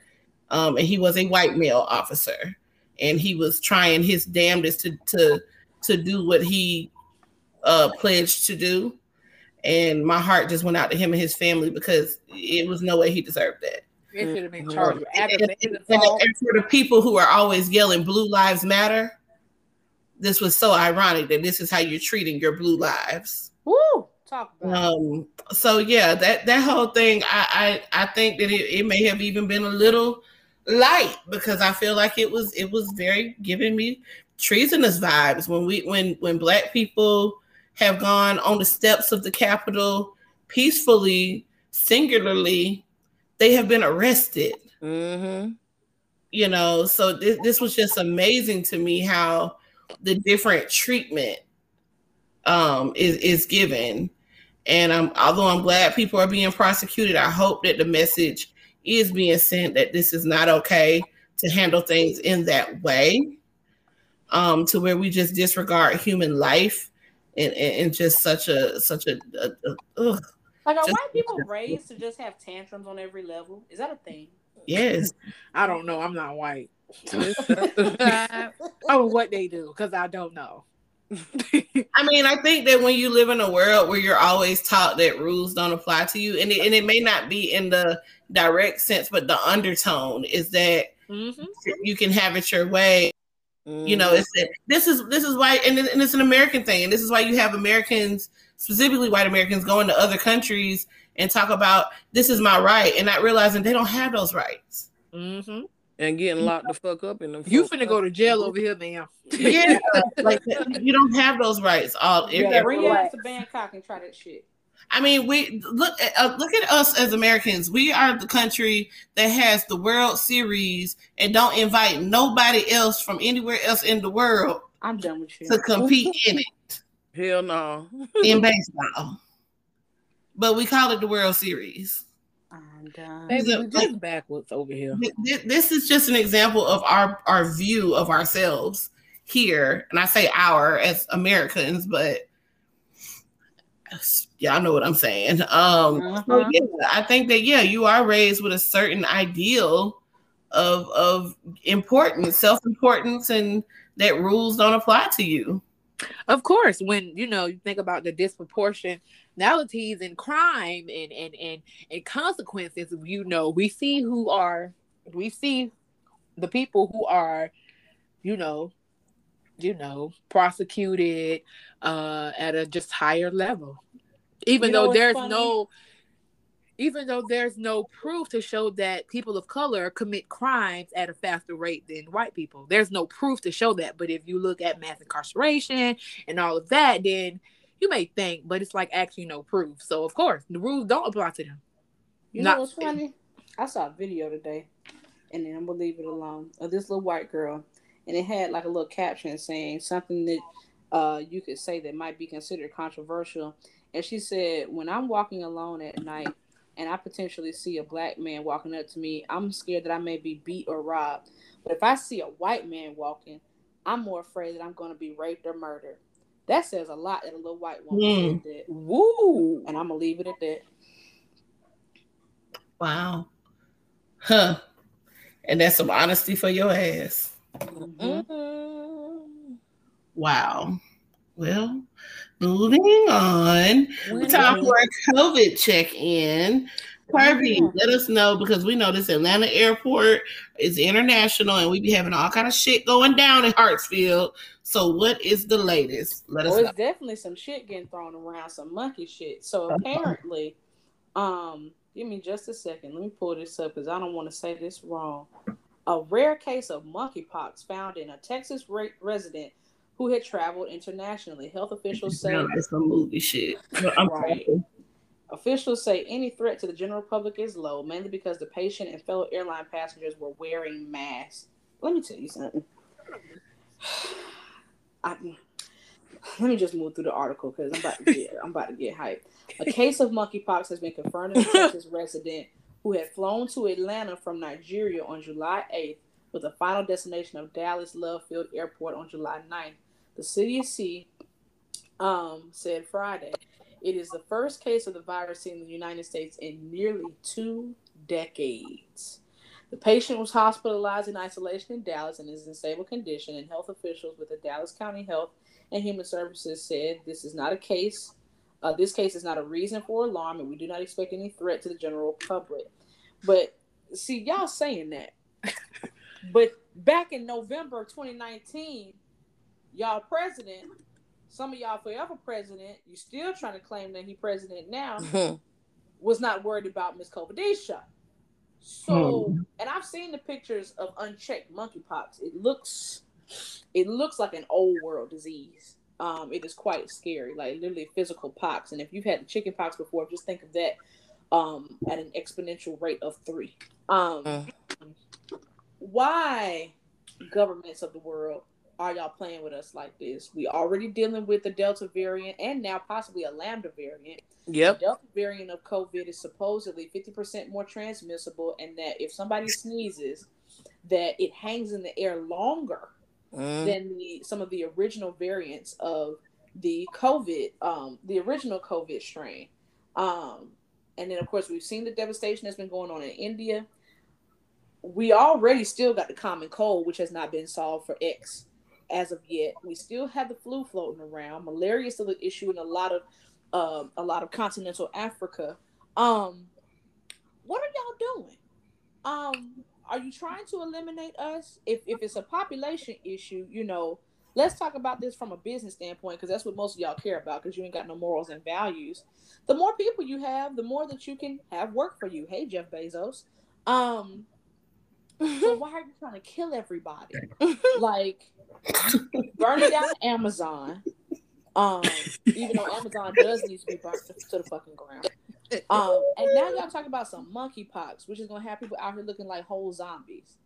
[SPEAKER 2] Um, and he was a white male officer, and he was trying his damnedest to to to do what he uh, pledged to do. And my heart just went out to him and his family because it was no way he deserved that.
[SPEAKER 5] It should have been
[SPEAKER 4] Mhm.
[SPEAKER 5] charged with
[SPEAKER 2] And, and- and- and for the people who are always yelling "Blue Lives Matter," this was so ironic that this is how you're treating your blue lives.
[SPEAKER 3] Woo! Talk about.
[SPEAKER 2] Um, so yeah, that that whole thing, I I, I think that it, it may have even been a little light because I feel like it was it was very giving me treasonous vibes when we when when black people have gone on the steps of the Capitol peacefully, singularly, they have been arrested.
[SPEAKER 4] Mm-hmm.
[SPEAKER 2] you know so this, this was just amazing to me how the different treatment um is is given. And i'm although i'm glad people are being prosecuted i hope that the message is being sent that this is not okay to handle things in that way um to where we just disregard human life and, and, and just such a such a, a, a ugh.
[SPEAKER 3] Like, are
[SPEAKER 2] Just-
[SPEAKER 3] white people raised to just have tantrums on every level? Is that a thing?
[SPEAKER 2] yes
[SPEAKER 5] I don't know. I'm not white. oh, what they do because I don't know.
[SPEAKER 2] I mean, I think that when you live in a world where you're always taught that rules don't apply to you, and it, and it may not be in the direct sense, but the undertone is that
[SPEAKER 5] mm-hmm.
[SPEAKER 2] you can have it your way. You know, it's this is this is why, and, and it's an American thing, and this is why you have Americans, specifically white Americans, going to other countries and talk about this is my right, and not realizing they don't have those rights.
[SPEAKER 5] Mm-hmm.
[SPEAKER 4] and getting locked the fuck up in them.
[SPEAKER 5] You
[SPEAKER 4] fuck
[SPEAKER 5] finna go to jail over here man.
[SPEAKER 2] Yeah, like you don't have those rights. All
[SPEAKER 3] Yeah,
[SPEAKER 2] every-
[SPEAKER 3] bring your ass to Bangkok and try that shit.
[SPEAKER 2] I mean, we look at uh, look at us as Americans. We are the country that has the World Series and don't invite nobody else from anywhere else in the world
[SPEAKER 3] I'm done with you.
[SPEAKER 2] to compete in it
[SPEAKER 4] Hell no.
[SPEAKER 2] in baseball. But we call it the World Series.
[SPEAKER 3] I'm done.
[SPEAKER 5] Baby, we just backwards over here.
[SPEAKER 2] Th- th- This is just an example of our our view of ourselves here, and I say our as Americans, but y'all know what I'm saying. Um,
[SPEAKER 3] Uh-huh.
[SPEAKER 2] yeah, I think that yeah, you are raised with a certain ideal of of importance, self importance, and that rules don't apply to you.
[SPEAKER 5] Of course, when you know you think about the disproportionalities in crime and and and and consequences, you know, we see who are we see the people who are, you know, you know, prosecuted uh, at a just higher level. Even
[SPEAKER 3] You know
[SPEAKER 5] though there's
[SPEAKER 3] funny?
[SPEAKER 5] no even though there's no proof to show that people of color commit crimes at a faster rate than white people. There's no proof to show that. But if you look at mass incarceration and all of that, then you may think, but it's like actually no proof. So of course the rules don't apply to them.
[SPEAKER 3] You
[SPEAKER 5] Not-
[SPEAKER 3] know what's funny? I saw a video today, and then I'm gonna leave it alone of this little white girl, and it had like a little caption saying something that uh, you could say that might be considered controversial. And she said, "When I'm walking alone at night, and I potentially see a black man walking up to me, I'm scared that I may be beat or robbed. But if I see a white man walking, I'm more afraid that I'm going to be raped or murdered." That says a lot that a little white woman said that,
[SPEAKER 4] Woo.
[SPEAKER 3] and I'm gonna leave it at that.
[SPEAKER 2] Wow. Huh. And that's some honesty for your ass.
[SPEAKER 3] Mhm.
[SPEAKER 4] Mm.
[SPEAKER 2] Wow. Well, moving on. Time for a COVID check in. Kirby,
[SPEAKER 3] Yeah.
[SPEAKER 2] let us know because we know this Atlanta airport is international and we be having all kind of shit going down in Hartsfield. So, what is the latest? Let us
[SPEAKER 3] Well,
[SPEAKER 2] know.
[SPEAKER 3] it's definitely some shit getting thrown around, some monkey shit. So apparently, um, give me just a second. Let me pull this up because I don't want to say this wrong. A rare case of monkeypox found in a Texas re- resident who had traveled internationally. Health officials say
[SPEAKER 2] No, it's some movie shit. I'm
[SPEAKER 3] Right. officials say any threat to the general public is low, mainly because the patient and fellow airline passengers were wearing masks. Let me tell you something. I, let me just move through the article because I'm about to get I'm about to get hyped. A case of monkeypox has been confirmed in a Texas resident who had flown to Atlanta from Nigeria on July 8th with a final destination of Dallas Love Field Airport on July 9th. The CDC um, said Friday it is the first case of the virus seen in the United States in nearly two decades. The patient was hospitalized in isolation in Dallas and is in stable condition, and health officials with the Dallas County Health and Human Services said this is not a case. Uh, this case is not a reason for alarm, and we do not expect any threat to the general public. But see, y'all saying that, but back in November 2019, y'all president, some of y'all forever president, you still trying to claim that he president now, was not worried about Miss Covadisha. So, and I've seen the pictures of unchecked monkeypox. It looks, it looks like an old world disease. Um, it is quite scary, like literally physical pox. And if you've had chicken pox before, just think of that um, at an exponential rate of three. Um,
[SPEAKER 4] Mm.
[SPEAKER 3] Why governments of the world are y'all playing with us like this? We already dealing with the Delta variant and now possibly a Lambda variant.
[SPEAKER 4] Yep.
[SPEAKER 3] The Delta variant of COVID is supposedly 50% more transmissible, and that if somebody sneezes, that it hangs in the air longer
[SPEAKER 4] Mm.
[SPEAKER 3] than the some of the original variants of the COVID, um, the original COVID strain. Um, and then of course we've seen the devastation that's been going on in India. We already still got the common cold, which has not been solved for X as of yet. We still have the flu floating around. Malaria is still an issue in a lot of um, a lot of continental Africa. Um, what are y'all doing? Um, are you trying to eliminate us? If if it's a population issue, you know, let's talk about this from a business standpoint because that's what most of y'all care about because you ain't got no morals and values. The more people you have, the more that you can have work for you. Hey, Jeff Bezos. Um, so why are you trying to kill everybody? like burning down Amazon. Um, even though Amazon does need to be burnt to, to the fucking ground. Um, and now y'all talking about some monkeypox, which is gonna have people out here looking like whole zombies.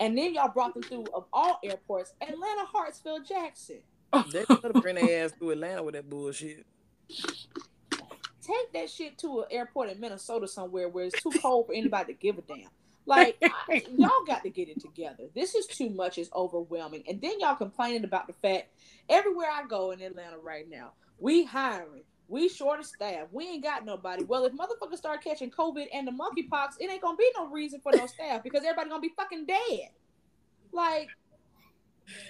[SPEAKER 3] And then y'all brought them through of all airports, Atlanta, Hartsfield, Jackson.
[SPEAKER 4] They better bring their ass to Atlanta with that bullshit.
[SPEAKER 3] Take that shit to an airport in Minnesota somewhere where it's too cold for anybody to give a damn. Like I- y'all got to get it together. This is too much. It's overwhelming. And then y'all complaining about the fact everywhere I go in Atlanta right now, we hiring. We short of staff. We ain't got nobody. Well, if motherfuckers start catching COVID and the monkeypox, it ain't gonna be no reason for no staff because everybody gonna be fucking dead. Like,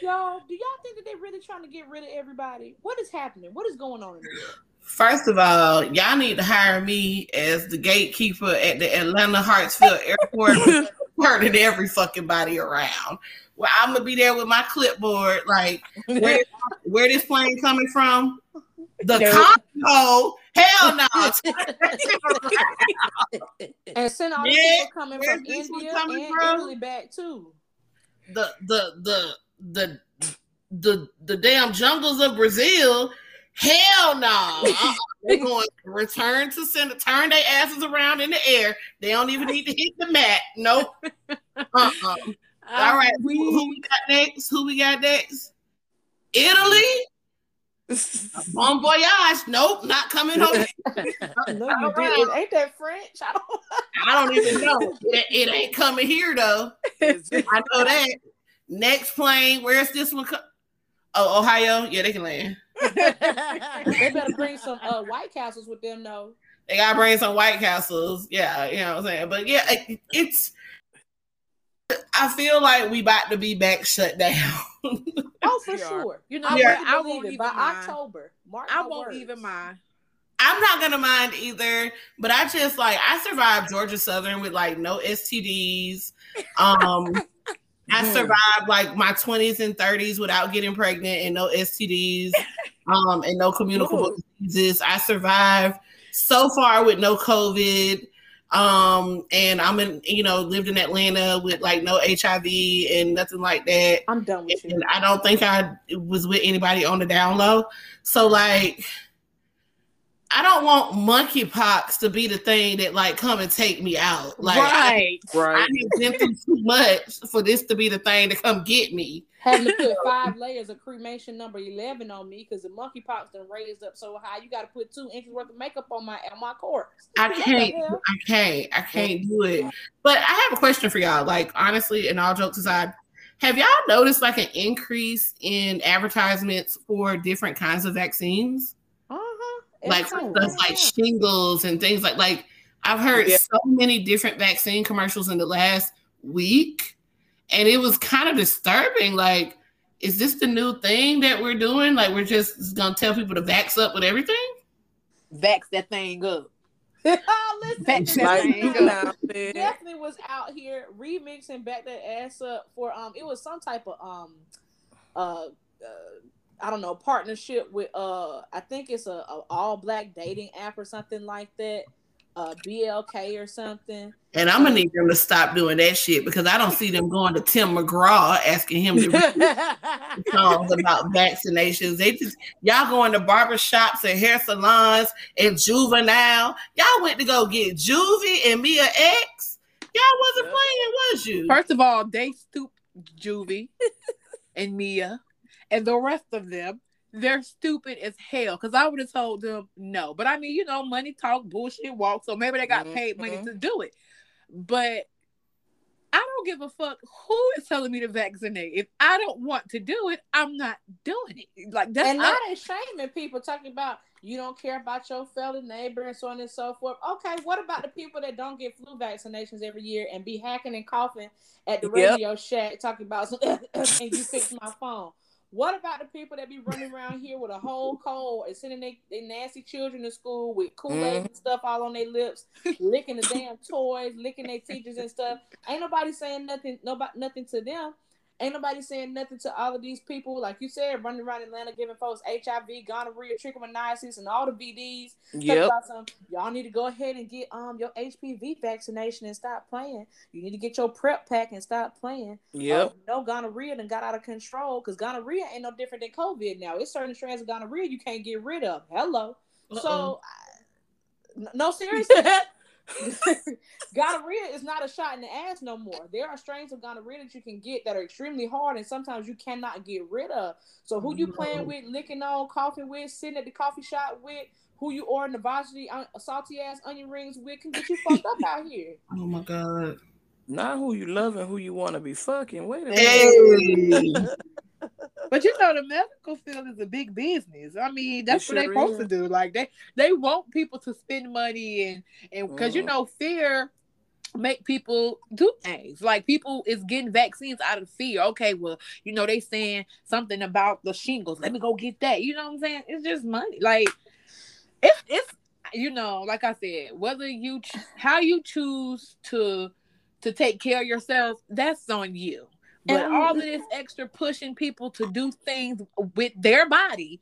[SPEAKER 3] y'all, do y'all think that they really trying to get rid of everybody? What is happening? What is going on in the world?
[SPEAKER 2] First of all, y'all need to hire me as the gatekeeper at the Atlanta Hartsfield Airport, turning every fucking body around. Well, I'm gonna be there with my clipboard, like where, where this plane coming from? The Congo? Hell no!
[SPEAKER 3] and send all the
[SPEAKER 2] Yeah,
[SPEAKER 3] people coming
[SPEAKER 2] where's
[SPEAKER 3] from India
[SPEAKER 2] coming
[SPEAKER 3] and
[SPEAKER 2] from?
[SPEAKER 3] Italy back too.
[SPEAKER 2] the the the the the the damn jungles of Brazil. Hell no. Uh-uh. They're going to return to center, turn their asses around in the air. They don't even need to hit the mat. Nope. Uh-uh. All right. Who, who we got next? Who we got next? Italy? Bon voyage. Nope, not coming home.
[SPEAKER 3] No, you didn't. Ain't that French? I don't.
[SPEAKER 2] I don't even know. It, it ain't coming here though. I know that. Next plane. Where's this one? Co- oh, Ohio. Yeah, they can land.
[SPEAKER 3] They better bring some uh, White Castles with them though.
[SPEAKER 2] They gotta bring some White Castles. Yeah, you know what I'm saying. But yeah, it, it's. I feel like we about to be back shut down.
[SPEAKER 3] Oh, for sure.
[SPEAKER 5] You know
[SPEAKER 3] I.
[SPEAKER 2] Yeah.
[SPEAKER 3] I
[SPEAKER 5] I
[SPEAKER 3] won't
[SPEAKER 5] won't
[SPEAKER 3] it.
[SPEAKER 5] even
[SPEAKER 3] by
[SPEAKER 5] mind.
[SPEAKER 3] October. Mark
[SPEAKER 5] I won't
[SPEAKER 3] words.
[SPEAKER 5] even mind.
[SPEAKER 2] I'm not gonna mind either, but I just like I survived Georgia Southern with like no STDs. Um, I
[SPEAKER 3] Hmm.
[SPEAKER 2] survived like my 20s and 30s without getting pregnant and no STDs, um, and no communicable diseases. I survived so far with no COVID. Um, and I'm in, you know, lived in Atlanta with like no HIV and nothing like that.
[SPEAKER 3] I'm done with you.
[SPEAKER 2] And I don't think I was with anybody on the down low. So like I don't want monkeypox to be the thing that like come and take me out. Like I, I
[SPEAKER 4] right.
[SPEAKER 2] have been through too much for this to be the thing to come get me.
[SPEAKER 3] Having to put five layers of cremation number eleven on me because the monkeypox done raised up so high. You got to put two inches worth of makeup on my on my corpse.
[SPEAKER 2] I can't. I can't, I can't do it. But I have a question for y'all. Like honestly, and all jokes aside, have y'all noticed like an increase in advertisements for different kinds of vaccines? Like stuff
[SPEAKER 3] time.
[SPEAKER 2] like shingles and things like like I've heard
[SPEAKER 4] Yeah.
[SPEAKER 2] so many different vaccine commercials in the last week, and it was kind of disturbing. Like, is this the new thing that we're doing? Like, we're just gonna tell people to vax up with everything?
[SPEAKER 5] Vax that thing up.
[SPEAKER 3] oh, listen,
[SPEAKER 5] Vax that
[SPEAKER 4] Like
[SPEAKER 5] thing up.
[SPEAKER 4] now,
[SPEAKER 3] was out here remixing back that ass up for um. It was some type of um, uh. uh I don't know partnership with uh I think it's a, a all black dating app or something like that, uh BLK or something.
[SPEAKER 2] And I'm gonna need them to stop doing that shit because I don't see them going to Tim McGraw asking him to read songs about vaccinations. They just y'all going to barber shops and hair salons and juvenile. Y'all went to go get Juvie and Mia X. Y'all wasn't
[SPEAKER 4] Yeah.
[SPEAKER 2] playing, was you?
[SPEAKER 5] First of all, they stoop Juvie and Mia and the rest of them. They're stupid as hell. Cause I would have told them no. But I mean, you know, money talk, bullshit walk. So maybe they got paid money
[SPEAKER 4] Mhm.
[SPEAKER 5] to do it. But I don't give a fuck who is telling me to vaccinate. If I don't want to do it, I'm not doing it. Like that's
[SPEAKER 3] and
[SPEAKER 5] I-
[SPEAKER 3] not as shaming people talking about you don't care about your fellow neighbor and so on and so forth. Okay, what about the people that don't get flu vaccinations every year and be hacking and coughing at the
[SPEAKER 4] Yep.
[SPEAKER 3] radio shack talking about and you fix my phone? What about the people that be running around here with a whole cold and sending their they nasty children to school with Kool-Aid and mm-hmm. stuff all on their lips, licking the damn toys, licking their teachers and stuff? Ain't nobody saying nothing, nobody nothing to them. Ain't nobody saying nothing to all of these people, like you said, running around Atlanta giving folks HIV, gonorrhea, trichomoniasis, and all the VDs. Talk
[SPEAKER 4] Yep.
[SPEAKER 3] some, y'all need to go ahead and get um your HPV vaccination and stop playing. You need to get your prep pack and stop playing.
[SPEAKER 4] Yep.
[SPEAKER 3] Uh, no gonorrhea and got out of control because gonorrhea ain't no different than COVID now. It's certain strands of gonorrhea you can't get rid of. Hello. So, I- n- no, seriously. gonorrhea is not a shot in the ass no more. There are strains of gonorrhea that you can get that are extremely hard and sometimes you cannot get rid of. So who you playing with, licking on, coughing with, sitting at the coffee shop with, who you ordering the varsity uh, salty ass onion rings with can get you fucked up out here.
[SPEAKER 2] Oh my god.
[SPEAKER 1] Not who you love and who you want to be fucking. Wait a minute.
[SPEAKER 2] Hey.
[SPEAKER 5] But you know, the medical field is a big business. I mean, that's
[SPEAKER 1] It
[SPEAKER 5] what
[SPEAKER 1] sure
[SPEAKER 5] they're supposed to do. Like they they want people to spend money and and because you
[SPEAKER 1] Mhm.
[SPEAKER 5] know fear make people do things. Like people is getting vaccines out of fear. Okay, well, you know they saying something about the shingles. Let me go get that. You know what I'm saying? It's just money. Like it's it's you know, like I said, whether you ch- how you choose to to take care of yourself, that's on you. But
[SPEAKER 3] And-
[SPEAKER 5] all of this extra pushing people to do things with their body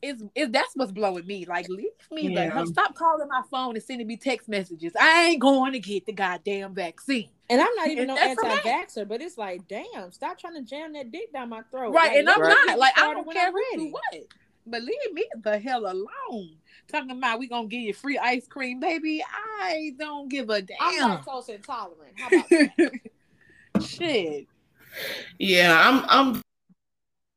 [SPEAKER 5] is is that's what's blowing me. Like leave me
[SPEAKER 2] Yeah.
[SPEAKER 5] Stop calling my phone and sending me text messages. I ain't going to get the goddamn vaccine.
[SPEAKER 3] And I'm not even
[SPEAKER 5] And
[SPEAKER 3] no
[SPEAKER 5] that's for me.
[SPEAKER 3] anti-vaxxer, but it's like, damn, stop trying to jam that dick down my throat.
[SPEAKER 5] Right,
[SPEAKER 3] Like,
[SPEAKER 5] and I'm
[SPEAKER 3] me
[SPEAKER 5] not like I don't care who what. But leave me the hell alone. Talking about we gonna give you free ice cream, baby. I don't give a damn.
[SPEAKER 3] I'm lactose intolerant. How about that?
[SPEAKER 5] Shit.
[SPEAKER 2] Yeah, I'm I'm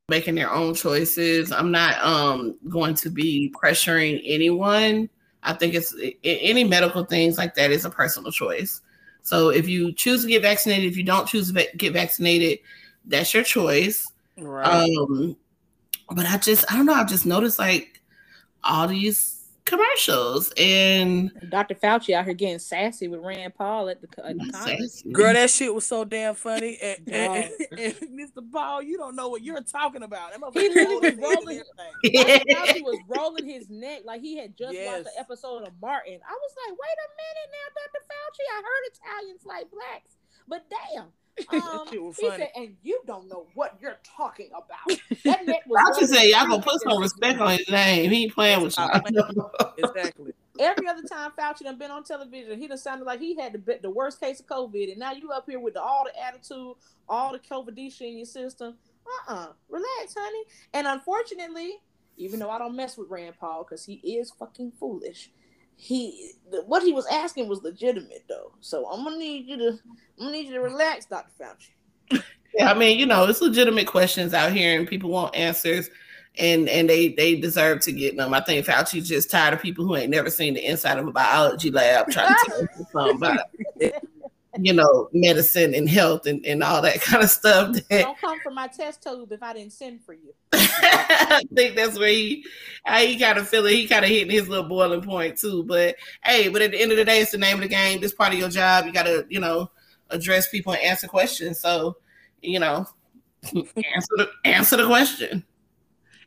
[SPEAKER 2] making their own choices. I'm not um going to be pressuring anyone. I think it's any medical things like that is a personal choice. So if you choose to get vaccinated, if you don't choose to get vaccinated, that's your choice.
[SPEAKER 4] Right.
[SPEAKER 2] Um, but I just I don't know. I've just noticed like all these commercials and
[SPEAKER 3] Dr. Fauci out here getting sassy with Rand Paul at the, at the Congress.
[SPEAKER 4] Girl, that shit was so damn funny. And, and,
[SPEAKER 3] Dog.
[SPEAKER 4] and Mr. Paul, you don't know what you're talking about. That
[SPEAKER 3] He
[SPEAKER 4] motherfucker
[SPEAKER 3] literally
[SPEAKER 4] rolled his head and
[SPEAKER 3] rolling-
[SPEAKER 4] everything.
[SPEAKER 3] Dr. Fauci was rolling his neck like he had just
[SPEAKER 4] Yes.
[SPEAKER 3] watched the episode of Martin. I was like, wait a minute now, Dr. Fauci. I heard Italians like blacks, but damn. Um,
[SPEAKER 4] shit
[SPEAKER 3] he
[SPEAKER 4] funny.
[SPEAKER 3] said, and you don't know what you're talking about. That neck was
[SPEAKER 2] I just
[SPEAKER 3] rolling
[SPEAKER 2] say y'all gonna put some respect on his name. He ain't playing with y'all.
[SPEAKER 4] exactly.
[SPEAKER 3] Every other time Fauci done been on television, he done sounded like he had the the worst case of COVID, and now you up here with the, all the attitude, all the COVID in your system. Uh uh relax, honey. And unfortunately, even though I don't mess with Rand Paul because he is fucking foolish, he what he was asking was legitimate though. So I'm gonna need you to I'm gonna need you to relax, Doctor Fauci.
[SPEAKER 2] Yeah, I mean, you know, it's legitimate questions out here, and people want answers, and and they they deserve to get them. I think Fauci's just tired of people who ain't never seen the inside of a biology lab trying to tell something about, you know, medicine and health and, and all that kind of stuff. That
[SPEAKER 3] Don't come for my test tube if I didn't send for you.
[SPEAKER 2] I think that's where he how he kind of feeling. He kind of hitting his little boiling point too. But hey, but at the end of the day, it's the name of the game. This part of your job. You got to you know address people and answer questions. So you know, answer the answer the question.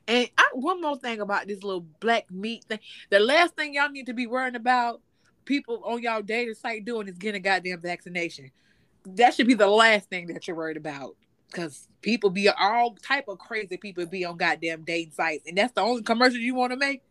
[SPEAKER 5] And I, one more thing about this little black meat thing. The last thing y'all need to be worrying about people on y'all dating site doing is getting a goddamn vaccination. That should be the last thing that you're worried about. Cause people be all type of crazy people be on goddamn dating sites, and that's the only commercial you want to make.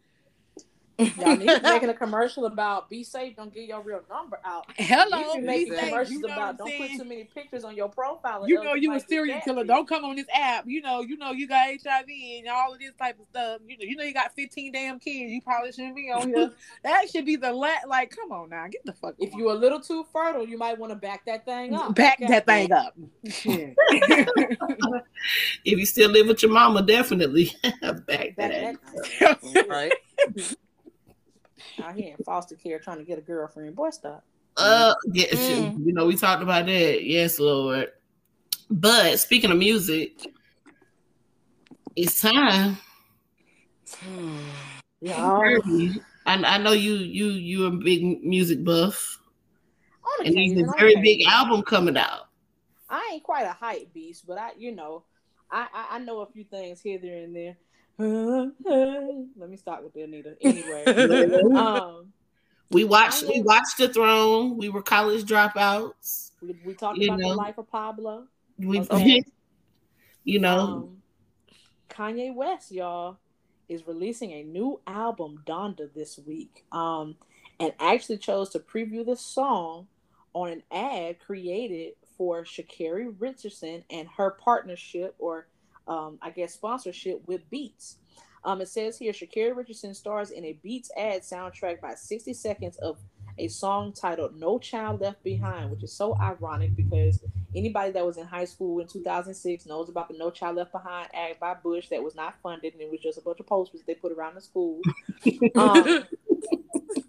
[SPEAKER 3] Y'all need to be making a commercial about be safe, don't get your real number out.
[SPEAKER 5] Hello,
[SPEAKER 3] you can
[SPEAKER 5] be
[SPEAKER 3] make
[SPEAKER 5] safe,
[SPEAKER 3] commercials
[SPEAKER 5] you know
[SPEAKER 3] about don't put too many pictures on your profile.
[SPEAKER 5] You know you a serial killer. Don't come on this app. You know, you know you got HIV and all of this type of stuff. You know, you know you got 15 damn kids. You probably shouldn't be on here. that should be the last. Like, come on now, get the fuck.
[SPEAKER 3] If you're a little too fertile, you might want to back that thing up.
[SPEAKER 5] back
[SPEAKER 3] Okay?
[SPEAKER 5] that thing up.
[SPEAKER 2] If you still live with your mama, definitely back
[SPEAKER 3] Back
[SPEAKER 2] that.
[SPEAKER 3] that
[SPEAKER 2] ass.
[SPEAKER 3] thing.
[SPEAKER 4] Right.
[SPEAKER 3] Out here in foster care trying to get a girlfriend. Boy, stop.
[SPEAKER 2] Uh, yeah,
[SPEAKER 4] Mm.
[SPEAKER 2] you know we talked about that. Yes, Lord. But speaking of music, it's time.
[SPEAKER 3] Yeah.
[SPEAKER 2] I, I know you you you a big music buff,
[SPEAKER 3] On
[SPEAKER 2] and there's a
[SPEAKER 3] on
[SPEAKER 2] very big album coming out.
[SPEAKER 3] I ain't quite a hype beast, but I, you know, I, I, I know a few things here, there, and there. Let me start with the Anita. Anyway, um,
[SPEAKER 2] We watched we watched The Throne. We were college dropouts.
[SPEAKER 3] we, we talked about
[SPEAKER 2] know.
[SPEAKER 3] the life of Pablo.
[SPEAKER 2] We
[SPEAKER 3] Okay.
[SPEAKER 2] you know
[SPEAKER 3] Um, Kanye West, y'all, is releasing a new album, Donda, this week. Um, and actually chose to preview the song on an ad created for Sha'Carri Richardson and her partnership, or um, I guess sponsorship with Beats. Um, it says here Sha'Carri Richardson stars in a Beats ad soundtrack by 60 seconds of a song titled No Child Left Behind, which is so ironic because anybody that was in high school in 2006 knows about the No Child Left Behind act by Bush that was not funded and it was just a bunch of posters they put around the school. um,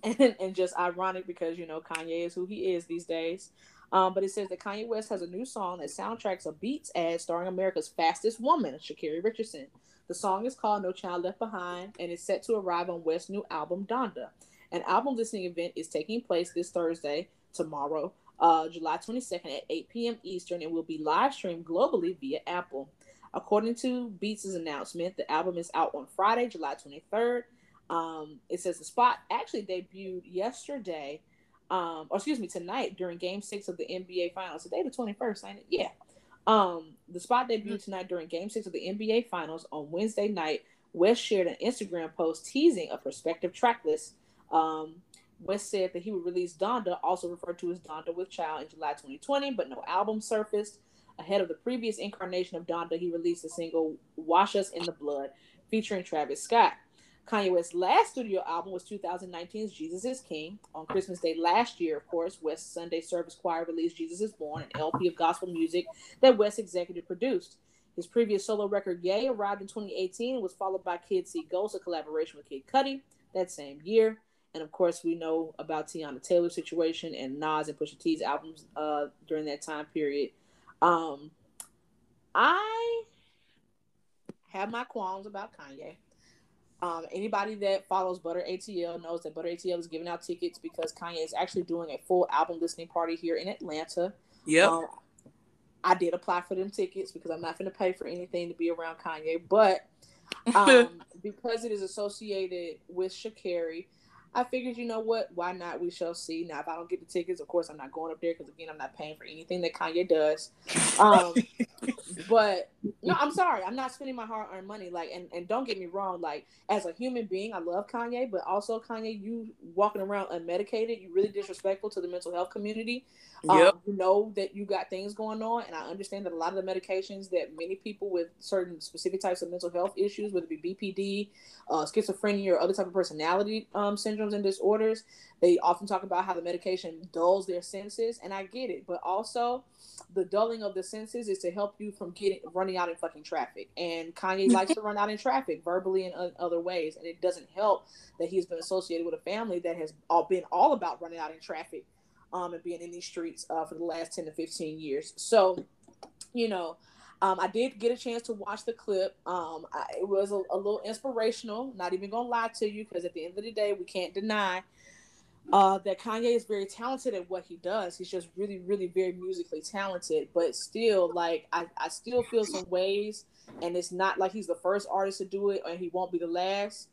[SPEAKER 3] and, and just ironic because you know Kanye is who he is these days. Um, but it says that Kanye West has a new song that soundtracks a Beats ad starring America's fastest woman, Sha'Carri Richardson. The song is called No Child Left Behind and is set to arrive on West's new album Donda. An album listening event is taking place this Thursday, tomorrow, uh, July 22nd at 8 p.m. Eastern, and will be live streamed globally via Apple. According to Beats' announcement, the album is out on Friday, July 23rd. Um, it says the spot actually debuted yesterday, um, or excuse me, tonight during Game Six of the NBA Finals. Today, the twenty first, ain't it? Yeah. Um, the spot debuted tonight during Game Six of the NBA Finals on Wednesday night. West shared an Instagram post teasing a prospective track list. Um, West said that he would release Donda, also referred to as Donda with Child, in July 2020, but no album surfaced. Ahead of the previous incarnation of Donda, he released the single Wash Us in the Blood, featuring Travis Scott. Kanye West's last studio album was 2019's Jesus is King. On Christmas Day last year, of course, West Sunday Service Choir released Jesus is Born, an LP of gospel music that West executive produced. His previous solo record, Ye, arrived in 2018 and was followed by Kids See Ghosts, a collaboration with Kid Cudi that same year. And of course, we know about Teyana Taylor's situation and Nas and Pusha T's albums uh, during that time period. Um, I have my qualms about Kanye. Um, anybody that follows Butter ATL knows that Butter ATL is giving out tickets because Kanye is actually doing a full album listening party here in Atlanta.
[SPEAKER 6] Yep.
[SPEAKER 3] Um, I did apply for them tickets because I'm not going to pay for anything to be around Kanye, but um, because it is associated with Sha'Carri, I figured, you know what? Why not? We shall see. Now, if I don't get the tickets, of course, I'm not going up there because, again, I'm not paying for anything that Kanye does. Um, but no, I'm sorry. I'm not spending my hard earned money. Like, and, and don't get me wrong. Like, as a human being, I love Kanye, but also Kanye, you walking around unmedicated, you really disrespectful to the mental health community. Um,
[SPEAKER 6] Yep.
[SPEAKER 3] You know that you got things going on, and I understand that a lot of the medications that many people with certain specific types of mental health issues, whether it be BPD, uh, schizophrenia, or other type of personality um, syndromes and disorders, they often talk about how the medication dulls their senses, and I get it. But also, the dulling of the senses is to help you from getting running out in fucking traffic. And Kanye likes to run out in traffic, verbally and other ways, and it doesn't help that he's been associated with a family that has all been all about running out in traffic um, and being in these streets uh, for the last 10 to 15 years. So, you know, um, I did get a chance to watch the clip. Um, I, it was a, a little inspirational, not even to lie to you, because at the end of the day, we can't deny uh, that Kanye is very talented at what he does. He's just really, really very musically talented, but still, like, I, I still feel some ways, and it's not like he's the first artist to do it, and he won't be the last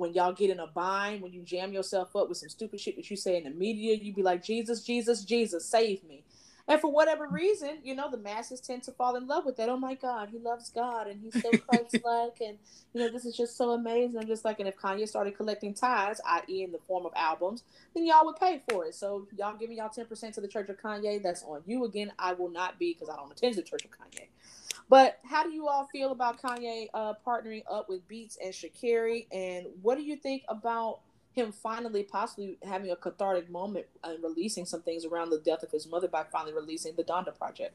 [SPEAKER 3] when y'all get in a bind, when you jam yourself up with some stupid shit that you say in the media, you be like, Jesus, Jesus, Jesus, save me. And for whatever reason, you know, the masses tend to fall in love with that. Oh my God, he loves God and he's so Christ like. And, you know, this is just so amazing. I'm just like, and if Kanye started collecting tithes, i.e., in the form of albums, then y'all would pay for it. So y'all giving y'all 10% to the Church of Kanye, that's on you. Again, I will not be because I don't attend the Church of Kanye. But how do you all feel about Kanye uh, partnering up with Beats and Sha'Carri? And what do you think about him finally possibly having a cathartic moment and releasing some things around the death of his mother by finally releasing the Donda Project?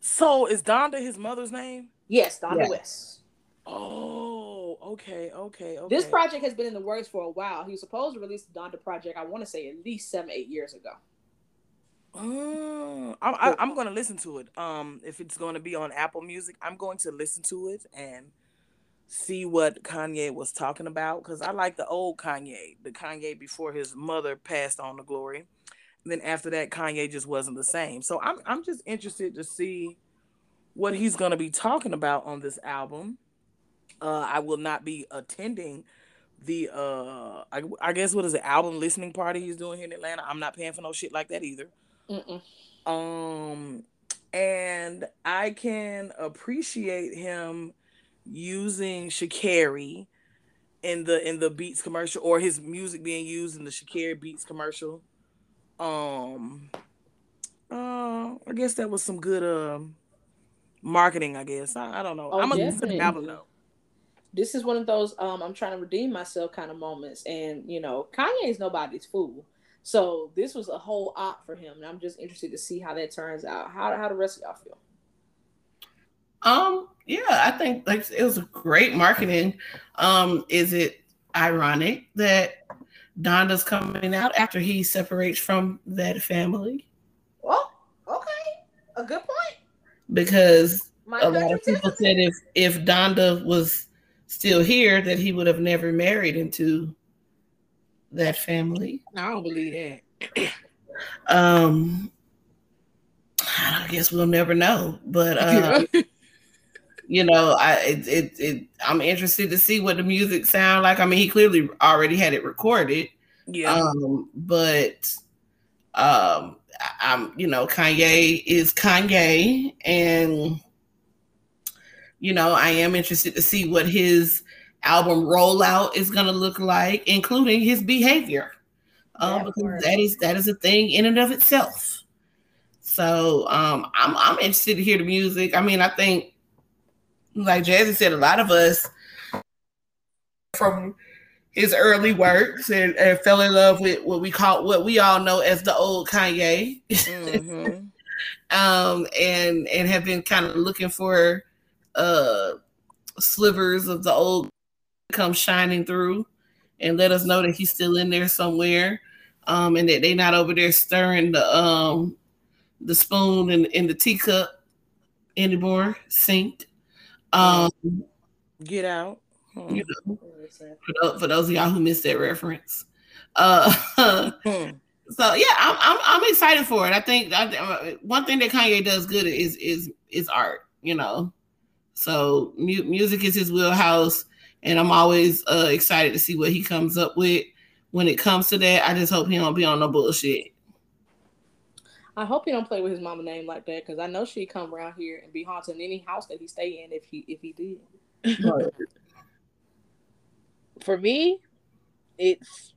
[SPEAKER 4] So is Donda his mother's name?
[SPEAKER 3] Yes, Donda
[SPEAKER 2] Yes.
[SPEAKER 3] West.
[SPEAKER 4] Oh, okay, okay, okay.
[SPEAKER 3] This project has been in the works for a while. He was supposed to release the Donda Project, I want to say at least seven, eight years ago.
[SPEAKER 4] Oh, I'm, I, I'm going to listen to it. Um, if it's going to be on Apple Music, I'm going to listen to it and see what Kanye was talking about because I like the old Kanye, the Kanye before his mother passed on to glory. And then after that, Kanye just wasn't the same. So I'm I'm just interested to see what he's going to be talking about on this album. Uh, I will not be attending the uh I, I guess what is the album listening party he's doing here in Atlanta. I'm not paying for no shit like that either.
[SPEAKER 3] Mm-mm.
[SPEAKER 4] Um, and I can appreciate him using Sha'Carri in the in the Beats commercial or his music being used in the Sha'Carri Beats commercial. Um, uh, I guess that was some good um marketing. I guess I, I don't know.
[SPEAKER 3] Oh,
[SPEAKER 4] I'm gonna listen the album though.
[SPEAKER 3] This is one of those um, I'm trying to redeem myself kind of moments. And, you know, Kanye is nobody's fool. So this was a whole op for him. And I'm just interested to see how that turns out. How, how the rest of y'all feel?
[SPEAKER 2] Um, yeah, I think like it was a great marketing. Um, is it ironic that Donda's coming out after he separates from that family?
[SPEAKER 3] Well, okay. A good point.
[SPEAKER 2] Because
[SPEAKER 3] My
[SPEAKER 2] a lot of people
[SPEAKER 3] too.
[SPEAKER 2] said if if Donda was still here, that he would have never married into that family.
[SPEAKER 3] I don't believe that.
[SPEAKER 2] Um, I guess we'll never know. But uh, you know, I it, it, it I'm interested to see what the music sound like. I mean, he clearly already had it recorded.
[SPEAKER 1] Yeah.
[SPEAKER 2] Um, but um I'm you know, Kanye is Kanye and you know, I am interested to see what his album rollout is going to look like, including his behavior, uh,
[SPEAKER 3] That
[SPEAKER 2] because that is that is a thing in and of itself. So um, I'm I'm interested to hear the music. I mean, I think, like Jazzy said, a lot of us from his early works and, and fell in love with what we call what we all know as the old Kanye
[SPEAKER 1] Mhm.
[SPEAKER 2] um, and and have been kind of looking for uh slivers of the old come shining through and let us know that he's still in there somewhere um and that they not over there stirring the um the spoon in, in the teacup anymore sink um
[SPEAKER 1] Get out. Hmm.
[SPEAKER 2] you know for those, for those of y'all who missed that reference uh
[SPEAKER 1] Hmm.
[SPEAKER 2] So yeah, I'm I'm I'm excited for it. I think I, uh, one thing that Kanye does good is is is art. You know, so mu- music is his wheelhouse, and I'm always uh, excited to see what he comes up with when it comes to that. I just hope he don't be on no bullshit.
[SPEAKER 3] I hope he don't play with his mama name like that because I know she'd come around here and be haunting any house that he stay in if he if he did.
[SPEAKER 5] For me, it's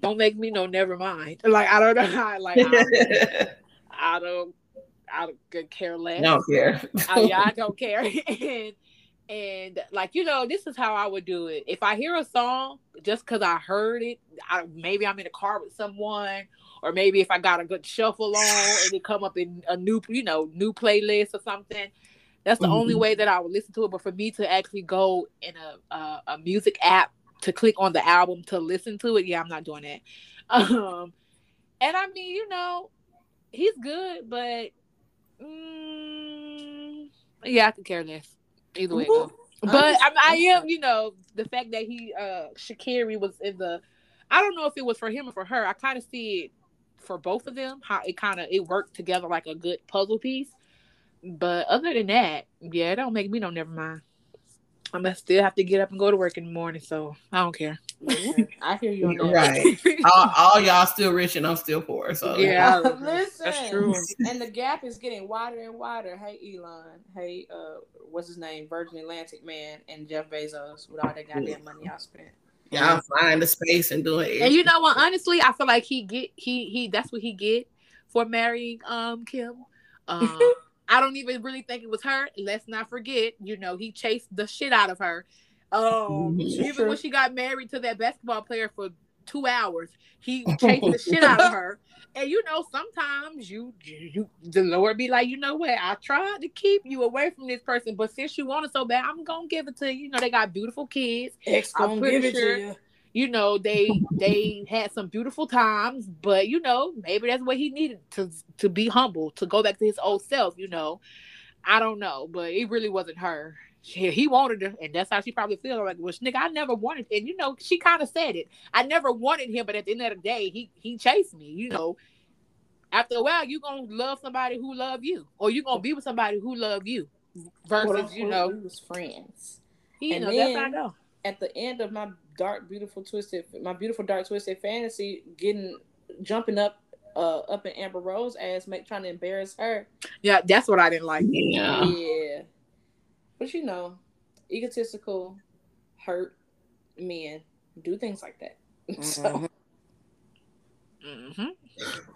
[SPEAKER 5] don't make me no never mind. Like I don't know how like I, I don't I don't could care less.
[SPEAKER 2] don't care.
[SPEAKER 5] I, yeah, I don't care. and and like you know, this is how I would do it. If I hear a song just because I heard it, I, maybe I'm in a car with someone, or maybe if I got a good shuffle on and it come up in a new, you know, new playlist or something. That's the only
[SPEAKER 2] Mhm.
[SPEAKER 5] way that I would listen to it. But for me to actually go in a a, a music app to click on the album to listen to it, yeah, I'm not doing that. Um, and I mean, you know, he's good, but mm, yeah, I could care less. Either way, goes. But I, I am, you know, the fact that he uh Sha'Carri was in the I don't know if it was for him or for her. I kind of see it for both of them, how it kind of it worked together like a good puzzle piece. But other than that, yeah, it don't make me no never mind. I'm gonna still have to get up and go to work in the morning, so I don't care.
[SPEAKER 3] I hear you on
[SPEAKER 2] right. all, all y'all still rich and I'm still poor. So
[SPEAKER 5] Yeah.
[SPEAKER 3] Listen,
[SPEAKER 1] That's true.
[SPEAKER 3] and the gap is getting wider and wider. Hey Elon, hey uh, what's his name? Virgin Atlantic man and Jeff Bezos with all that goddamn money y'all spent.
[SPEAKER 2] Y'all find the space and doing it.
[SPEAKER 5] And you know what? Honestly, I feel like he get he he that's what he get for marrying um Kim. Um, I don't even really think it was her. Let's not forget, you know, he chased the shit out of her. Um,
[SPEAKER 2] Mhm.
[SPEAKER 5] even when she got married to that basketball player for two hours, he chased the shit out of her. And you know, sometimes you, you, the Lord be like, you know what? I tried to keep you away from this person, but since you want it so bad, I'm gonna give it to you. You know, they got beautiful kids
[SPEAKER 3] X
[SPEAKER 5] I'm pretty
[SPEAKER 3] give it
[SPEAKER 5] sure-
[SPEAKER 3] to you.
[SPEAKER 5] you know they they had some beautiful times but you know maybe that's what he needed to to be humble to go back to his old self you know i don't know but it really wasn't her she, he wanted her and that's how she probably feels like well nigga i never wanted and you know she kind of said it i never wanted him but at the end of the day he he chased me you know after a while you gonna love somebody who love you or you gonna be with somebody who love you versus you know
[SPEAKER 3] we was friends.
[SPEAKER 5] you
[SPEAKER 3] And
[SPEAKER 5] know that's how I
[SPEAKER 3] then-
[SPEAKER 5] know
[SPEAKER 3] At the end of my dark, beautiful, twisted, my beautiful, dark, twisted fantasy, getting jumping up, uh, up in Amber Rose ass, make trying to embarrass her.
[SPEAKER 5] yeah that's what i didn't like
[SPEAKER 2] yeah.
[SPEAKER 3] Yeah. But you know, egotistical, hurt men do things like that. So
[SPEAKER 1] Mhm.
[SPEAKER 5] hmm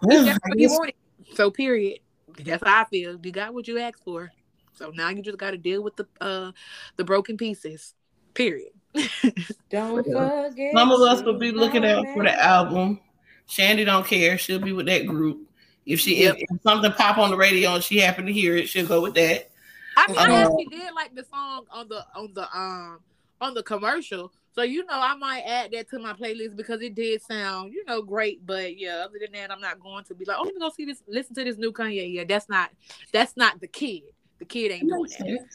[SPEAKER 5] That's what you wanted. So period. That's how I feel. You got what you asked for. So now you just got to deal with the uh the broken pieces. Period.
[SPEAKER 3] don't forget.
[SPEAKER 2] Some of us will be looking out for the album. Shandy don't care. She'll be with that group. If she
[SPEAKER 5] Yep.
[SPEAKER 2] if, if something pop on the radio and she happen to hear it, she'll go with that.
[SPEAKER 5] I mean, I actually did like the song on the on the um on the commercial. So you know, I might add that to my playlist because it did sound you know great. But yeah, other than that, I'm not going to be like, oh, let me go see this, listen to this new Kanye. Yeah, that's not that's not the kid. The kid ain't doing
[SPEAKER 2] Makes
[SPEAKER 5] that.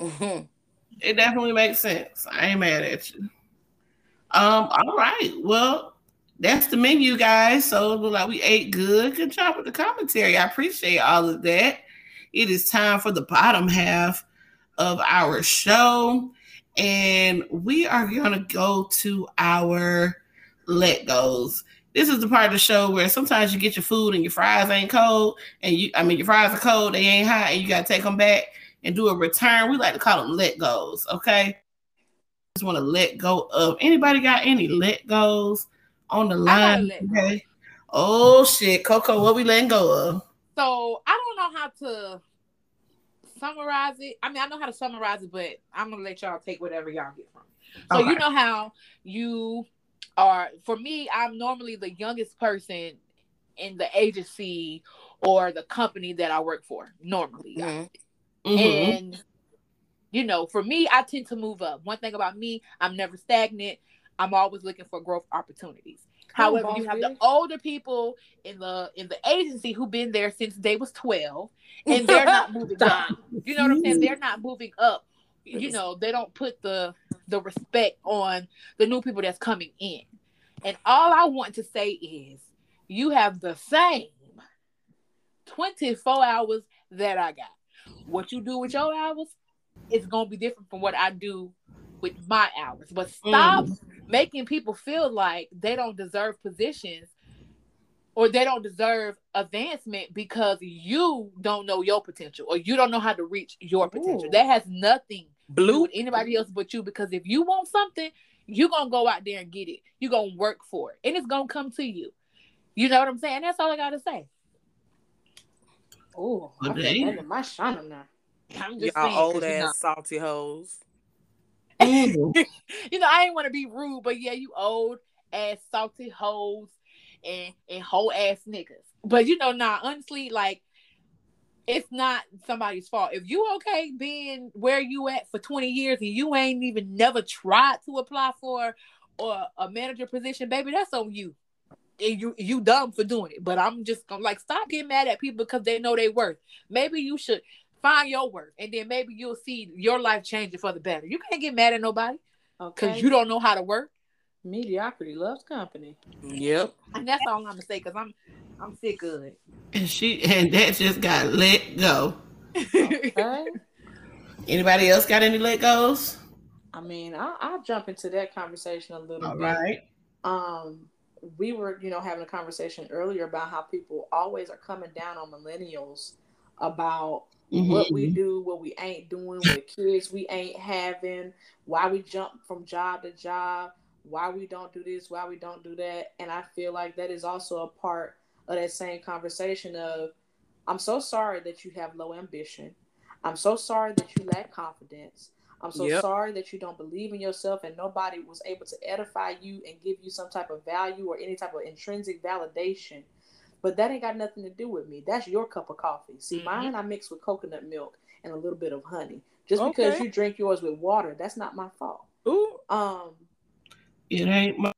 [SPEAKER 2] sense. It definitely makes sense. I ain't mad at you. Um, all right. Well, that's the menu, guys. So it look like we ate good. Good job with the commentary. I appreciate all of that. It is time for the bottom half of our show. And we are going to go to our let goes. This is the part of the show where sometimes you get your food and your fries ain't cold, and you, I mean, your fries are cold, they ain't hot, and you got to take them back and do a return. We like to call them let goes, okay? Just want to let go of anybody got any let goes on the line? Okay. Oh shit, Coco, what we letting go of?
[SPEAKER 5] So I don't know how to summarize it. I mean, I know how to summarize it, but I'm gonna let y'all take whatever y'all get from. So okay. you know how you are. For me, I'm normally the youngest person in the agency or the company that I work for. Normally, mm-hmm. mm-hmm. and you know, for me, I tend to move up. One thing about me, I'm never stagnant. I'm always looking for growth opportunities. However, you have the older people in the in the agency who've been there since they was 12 and they're not moving up. You know what I'm saying? They're not moving up. You know, they don't put the the respect on the new people that's coming in. And all I want to say is you have the same 24 hours that I got. What you do with your hours is going to be different from what I do with my hours. But stop mm. Making people feel like they don't deserve positions or they don't deserve advancement because you don't know your potential or you don't know how to reach your potential. Ooh. That has nothing blue with anybody else but you because if you want something, you're gonna go out there and get it. You're gonna work for it, and it's gonna come to you. You know what I'm saying? That's all I gotta say.
[SPEAKER 3] Oh, okay. my shine now.
[SPEAKER 1] I'm just Y'all saying, old ass know. salty hoes.
[SPEAKER 5] you know, I ain't want to be rude, but yeah, you old ass salty hoes and and whole ass niggas. But you know, nah, honestly, like it's not somebody's fault. If you okay being where you at for 20 years and you ain't even never tried to apply for or a manager position, baby, that's on you. And you you dumb for doing it. But I'm just gonna like stop getting mad at people because they know they worth. Maybe you should find your worth and then maybe you'll see your life changing for the better. You can't get mad at nobody because okay. you don't know how to work.
[SPEAKER 3] Mediocrity loves company.
[SPEAKER 1] Yep.
[SPEAKER 5] And that's all I'm gonna say because I'm I'm sick of it.
[SPEAKER 2] And she and that just got let go. Okay. Anybody else got any let goes?
[SPEAKER 3] I mean, I'll, I'll jump into that conversation a little
[SPEAKER 2] all
[SPEAKER 3] bit.
[SPEAKER 2] Right.
[SPEAKER 3] Um, we were, you know, having a conversation earlier about how people always are coming down on millennials about mm-hmm. what we do, what we ain't doing, what kids we ain't having, why we jump from job to job, why we don't do this, why we don't do that. And I feel like that is also a part of that same conversation of I'm so sorry that you have low ambition. I'm so sorry that you lack confidence. I'm so yep. sorry that you don't believe in yourself and nobody was able to edify you and give you some type of value or any type of intrinsic validation but that ain't got nothing to do with me. That's your cup of coffee. See, mm-hmm. mine I mix with coconut milk and a little bit of honey. Just okay. because you drink yours with water, that's not my fault.
[SPEAKER 1] Ooh.
[SPEAKER 3] Um
[SPEAKER 2] it ain't my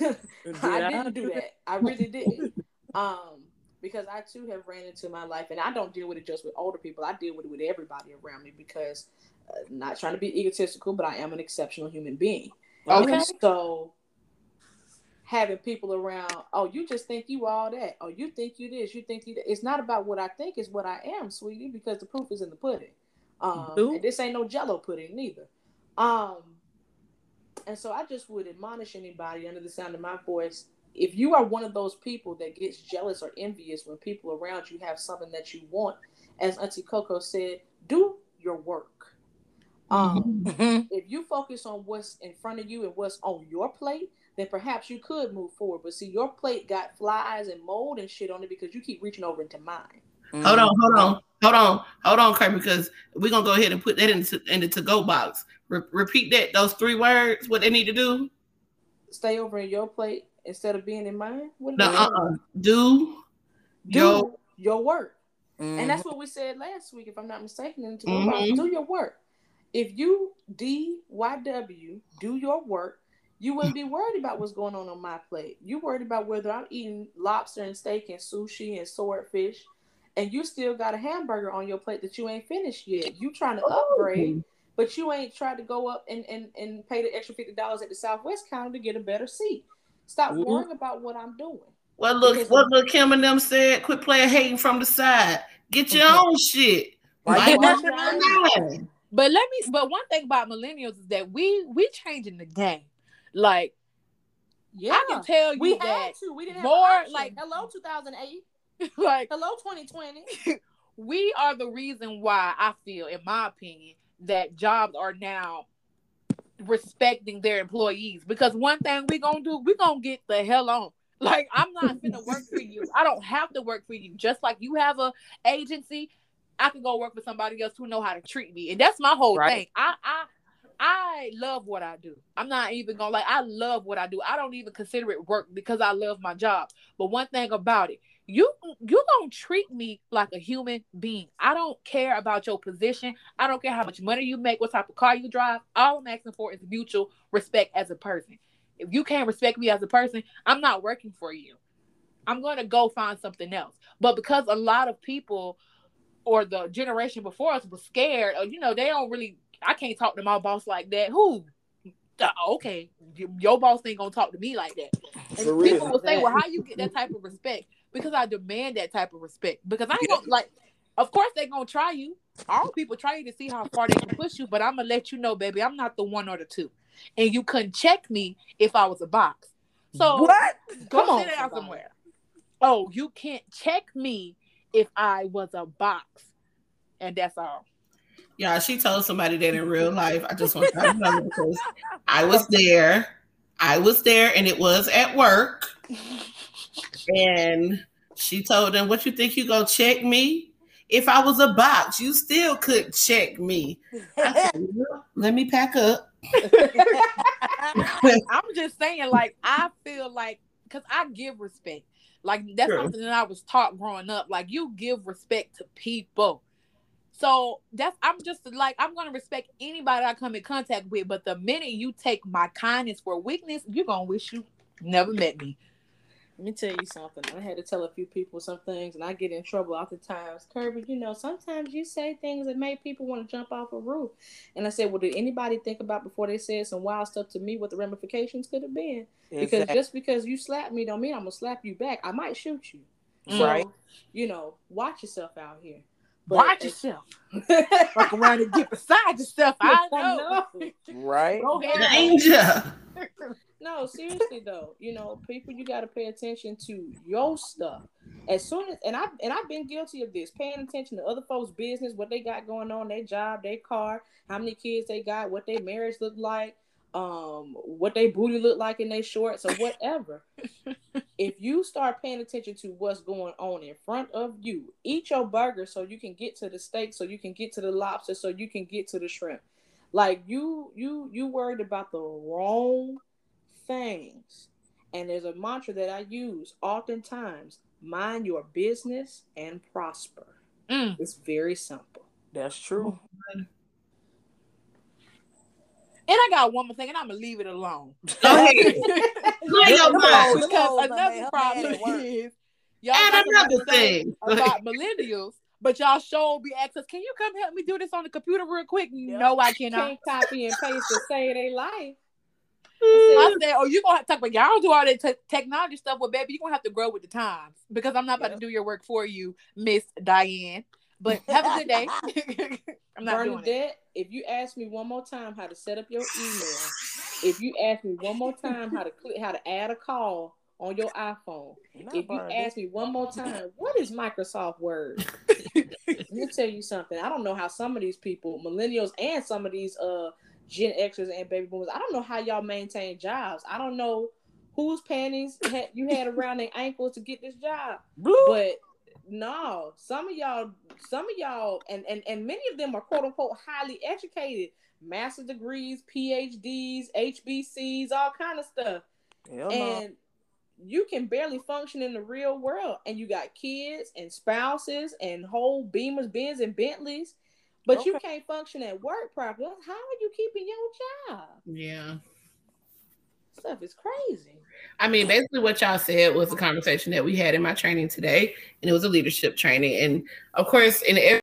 [SPEAKER 3] I didn't do that. I really didn't. Um, because I too have ran into my life, and I don't deal with it just with older people. I deal with it with everybody around me because, uh, not trying to be egotistical, but I am an exceptional human being. Okay. So having people around, oh, you just think you all that. Oh, you think you this, you think you that. It's not about what I think, it's what I am, sweetie, because the proof is in the pudding. Um, and this ain't no jello pudding neither. Um, and so I just would admonish anybody under the sound of my voice. If you are one of those people that gets jealous or envious when people around you have something that you want, as Auntie Coco said, do your work. Um, mm-hmm. If you focus on what's in front of you and what's on your plate, then perhaps you could move forward. But see, your plate got flies and mold and shit on it because you keep reaching over into mine.
[SPEAKER 2] Mm-hmm. Hold on, hold on, hold on, hold on, Kurt, because we're gonna go ahead and put that into in the to go box. Re- repeat that those three words. What they need to do?
[SPEAKER 3] Stay over in your plate instead of being in mine.
[SPEAKER 2] What no, uh-uh. do
[SPEAKER 3] do your, your work, mm-hmm. and that's what we said last week, if I'm not mistaken. To mm-hmm. do your work. If you D Y W do your work, you wouldn't be worried about what's going on on my plate. You worried about whether I'm eating lobster and steak and sushi and swordfish, and you still got a hamburger on your plate that you ain't finished yet. You trying to upgrade, but you ain't tried to go up and, and, and pay the extra fifty dollars at the Southwest counter to get a better seat. Stop mm-hmm. worrying about what I'm doing.
[SPEAKER 2] Well, look, because what look Kim and them said. Quit playing hating from the side. Get your own shit.
[SPEAKER 3] Why you watching
[SPEAKER 5] But let me. But one thing about millennials is that we we changing the game. Like
[SPEAKER 3] Yeah.
[SPEAKER 5] I can tell you
[SPEAKER 3] we had to. We didn't have
[SPEAKER 5] more, like-
[SPEAKER 3] hello 2008.
[SPEAKER 5] like
[SPEAKER 3] Hello 2020.
[SPEAKER 5] we are the reason why I feel, in my opinion, that jobs are now respecting their employees. Because one thing we gonna do, we gonna get the hell on. Like I'm not gonna work for you. I don't have to work for you. Just like you have a agency, I can go work for somebody else who know how to treat me. And that's my whole
[SPEAKER 4] Right.
[SPEAKER 5] thing. I I I love what I do. I'm not even gonna like I love what I do. I don't even consider it work because I love my job. But one thing about it, you you gonna treat me like a human being. I don't care about your position. I don't care how much money you make, what type of car you drive. All I'm asking for is mutual respect as a person. If you can't respect me as a person, I'm not working for you. I'm to go find something else. But because a lot of people or the generation before us was scared, or you know, they don't really. I can't talk to my boss like that. Who? Uh, okay, your boss ain't gonna talk to me like that. And
[SPEAKER 4] For real.
[SPEAKER 5] people will say, "Well, how you get that type of respect?" Because I demand that type of respect. Because I ain't gonna like. Of course, they gonna try you. All people try you to see how far they can push you. But I'm gonna let you know, baby, I'm not the one or the two, and you couldn't check me if I was a box. So
[SPEAKER 4] what?
[SPEAKER 5] Go
[SPEAKER 3] Come on,
[SPEAKER 5] sit down somewhere. Oh, you can't check me if I was a box, and that's all.
[SPEAKER 2] Yeah, she told somebody that in real life. I just want to know because I was there. I was there and it was at work. And she told them, What you think you go check me? If I was a box, you still couldn't check me. Said, "Well, Let me pack up.
[SPEAKER 5] I'm just saying, like, I feel like because I give respect. Like that's
[SPEAKER 2] True.
[SPEAKER 5] something that I was taught growing up. Like you give respect to people. So that's I'm just like I'm gonna respect anybody I come in contact with. But the minute you take my kindness for weakness, you're gonna wish you never met me.
[SPEAKER 3] Let me tell you something. I had to tell a few people some things, and I get in trouble oftentimes. Kirby, you know, sometimes you say things that make people want to jump off a roof. And I said, well, did anybody think about before they said some wild stuff to me what the ramifications could have been? Because just because you slap me don't mean I'm gonna slap you back. I might shoot you. So,
[SPEAKER 4] Right.
[SPEAKER 3] you know, watch yourself out here.
[SPEAKER 5] Watch yourself. Fuck around and get beside yourself. I know.
[SPEAKER 4] Right.
[SPEAKER 5] Go ahead.
[SPEAKER 2] Danger.
[SPEAKER 3] No, seriously though, you know, people you got to pay attention to your stuff. As soon as and I and I've been guilty of this, paying attention to other folks' business, what they got going on, their job, their car, how many kids they got, what their marriage look like, um, what they booty look like in their shorts or whatever. if you start paying attention to what's going on in front of you, eat your burger so you can get to the steak, so you can get to the lobster, so you can get to the shrimp. Like you, you, you worried about the wrong things. And there's a mantra that I use oftentimes mind your business and prosper.
[SPEAKER 5] Mm.
[SPEAKER 3] It's very simple.
[SPEAKER 4] That's true.
[SPEAKER 5] And I got one more thing, and I'm gonna leave it alone.
[SPEAKER 2] Go ahead.
[SPEAKER 5] Because
[SPEAKER 2] Say your mind.
[SPEAKER 5] another
[SPEAKER 4] man,
[SPEAKER 5] problem
[SPEAKER 4] her man at work.
[SPEAKER 5] is y'all
[SPEAKER 2] And
[SPEAKER 5] talk about
[SPEAKER 2] another
[SPEAKER 5] thing
[SPEAKER 2] thing.
[SPEAKER 5] about millennials, but y'all show be access. Can you come help me do this on the computer real quick? No, I cannot.
[SPEAKER 3] Can't copy and paste to save their life. Mm.
[SPEAKER 5] I said, "Oh, you gonna have to talk about y'all do all that te- technology stuff, well, baby, you are gonna have to grow with the times because I'm not about
[SPEAKER 3] Yeah.
[SPEAKER 5] to do your work for you, Miss Diane. But have a good day. I'm not doing it.
[SPEAKER 3] If you ask me one more time how to set up your email, if you ask me one more time how to click, how to add a call on your iPhone,
[SPEAKER 4] Not
[SPEAKER 3] if you
[SPEAKER 4] Bernadette.
[SPEAKER 3] ask me one more time, what is Microsoft Word? Let me tell you something. I don't know how some of these people, millennials, and some of these uh Gen Xers and baby boomers, I don't know how y'all maintain jobs. I don't know whose panties had, you had around their ankles to get this job,
[SPEAKER 4] Blue.
[SPEAKER 3] but no, some of y'all, some of y'all, and and and many of them are quote unquote highly educated, master degrees, PhDs, HBCs, all kind of stuff.
[SPEAKER 4] Hell no.
[SPEAKER 3] and you can barely function in the real world. And you got kids and spouses and whole beamers bens and bentleys. But you can't function at work properly. How are you keeping your job?
[SPEAKER 2] Yeah.
[SPEAKER 3] stuff is crazy
[SPEAKER 2] I mean, basically, what y'all said was a conversation that we had in my training today, and it was a leadership training. And of course, in every,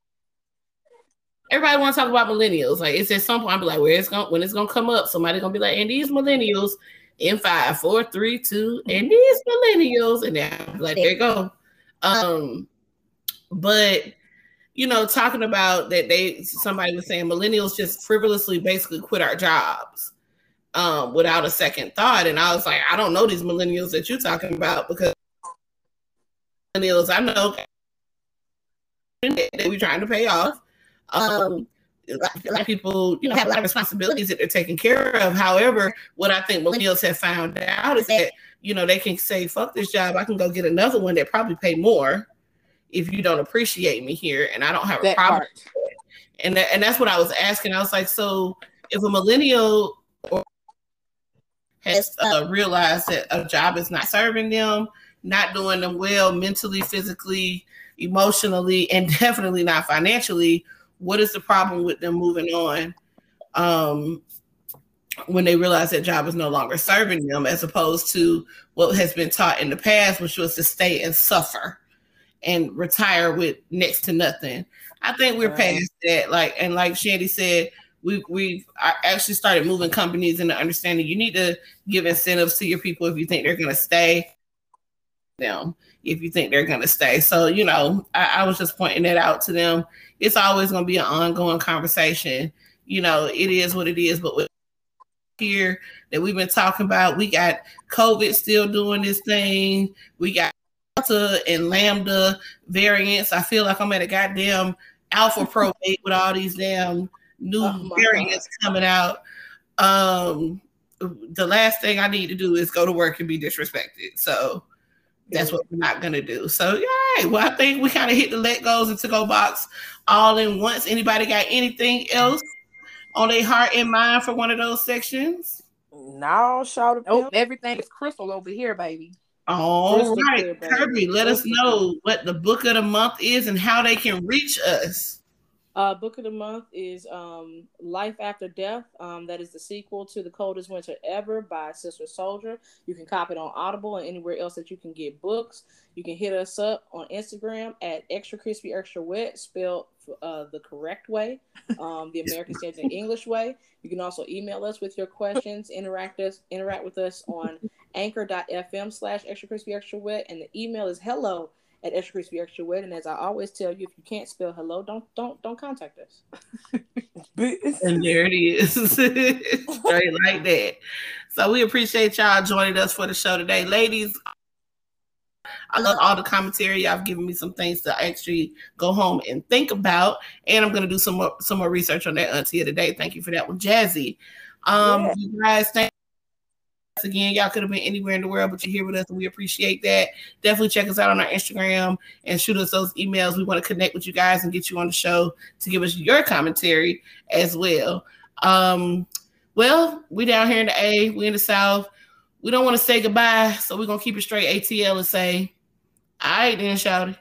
[SPEAKER 2] everybody want to talk about millennials. Like, it's at some point, I'll be like, where it's going, when it's going to come up, somebody going to be like, and these millennials in five, four, three, two, and these millennials, and then like, there you go. Um, but you know, talking about that they somebody was saying millennials just frivolously basically quit our jobs um, without a second thought. And I was like, I don't know these millennials that you're talking about because millennials I know that we're trying to pay off. Um, a lot of people, you know, have a lot of responsibilities that they're taking care of. However, what I think millennials have found out is that, you know, they can say, fuck this job, I can go get another one that probably pay more if you don't appreciate me here and I don't have a that problem. And that, and that's what I was asking. I was like, so if a millennial has uh, realized that a job is not serving them, not doing them well mentally, physically, emotionally, and definitely not financially, what is the problem with them moving on um, when they realize that job is no longer serving them, as opposed to what has been taught in the past, which was to stay and suffer and retire with next to nothing. I think we're right. past that. Like and like Shandy said, we we've actually started moving companies into understanding you need to give incentives to your people if you think they're going to stay. Them if you think they're going to stay. So you know, I, I was just pointing that out to them. It's always going to be an ongoing conversation. You know, it is what it is, but with here that we've been talking about, we got COVID still doing this thing. We got Delta and Lambda variants. I feel like I'm at a goddamn alpha probate with all these damn new oh variants God. coming out. Um, the last thing I need to do is go to work and be disrespected. So that's what we're not gonna do. So yeah, well, I think we kind of hit the let goes and to go box all in once. Anybody got anything else on their heart and mind for one of those sections?
[SPEAKER 4] No, shout
[SPEAKER 5] out. everything is crystal over here, baby.
[SPEAKER 2] All right, Kirby, let us know what the book of the month is and how they can reach us.
[SPEAKER 3] Uh, book of the month is um, Life After Death. Um, that is the sequel to The Coldest Winter Ever by Sister Souljah. You can copy it on Audible and anywhere else that you can get books. You can hit us up on Instagram at Extra Crispy Extra Wet, spelled uh, the correct way, um, the American Standard English way. You can also email us with your questions, interact us, interact with us on anchor.fm slash extra crispy extra wet, and the email is hello at extra crispy extra wet. And as I always tell you, if you can't spell hello, don't don't don't contact us.
[SPEAKER 2] and there it is, straight like that. So we appreciate y'all joining us for the show today, ladies. I love all the commentary. Y'all have given me some things to actually go home and think about. And I'm gonna do some more some more research on that auntie today. Thank you for that one, Jazzy. Um, yeah. you guys, thank again. Y'all could have been anywhere in the world, but you're here with us, and we appreciate that. Definitely check us out on our Instagram and shoot us those emails. We want to connect with you guys and get you on the show to give us your commentary as well. Um, well, we down here in the A, we in the South. We don't want to say goodbye, so we're gonna keep it straight ATL and say, all right then, shouty.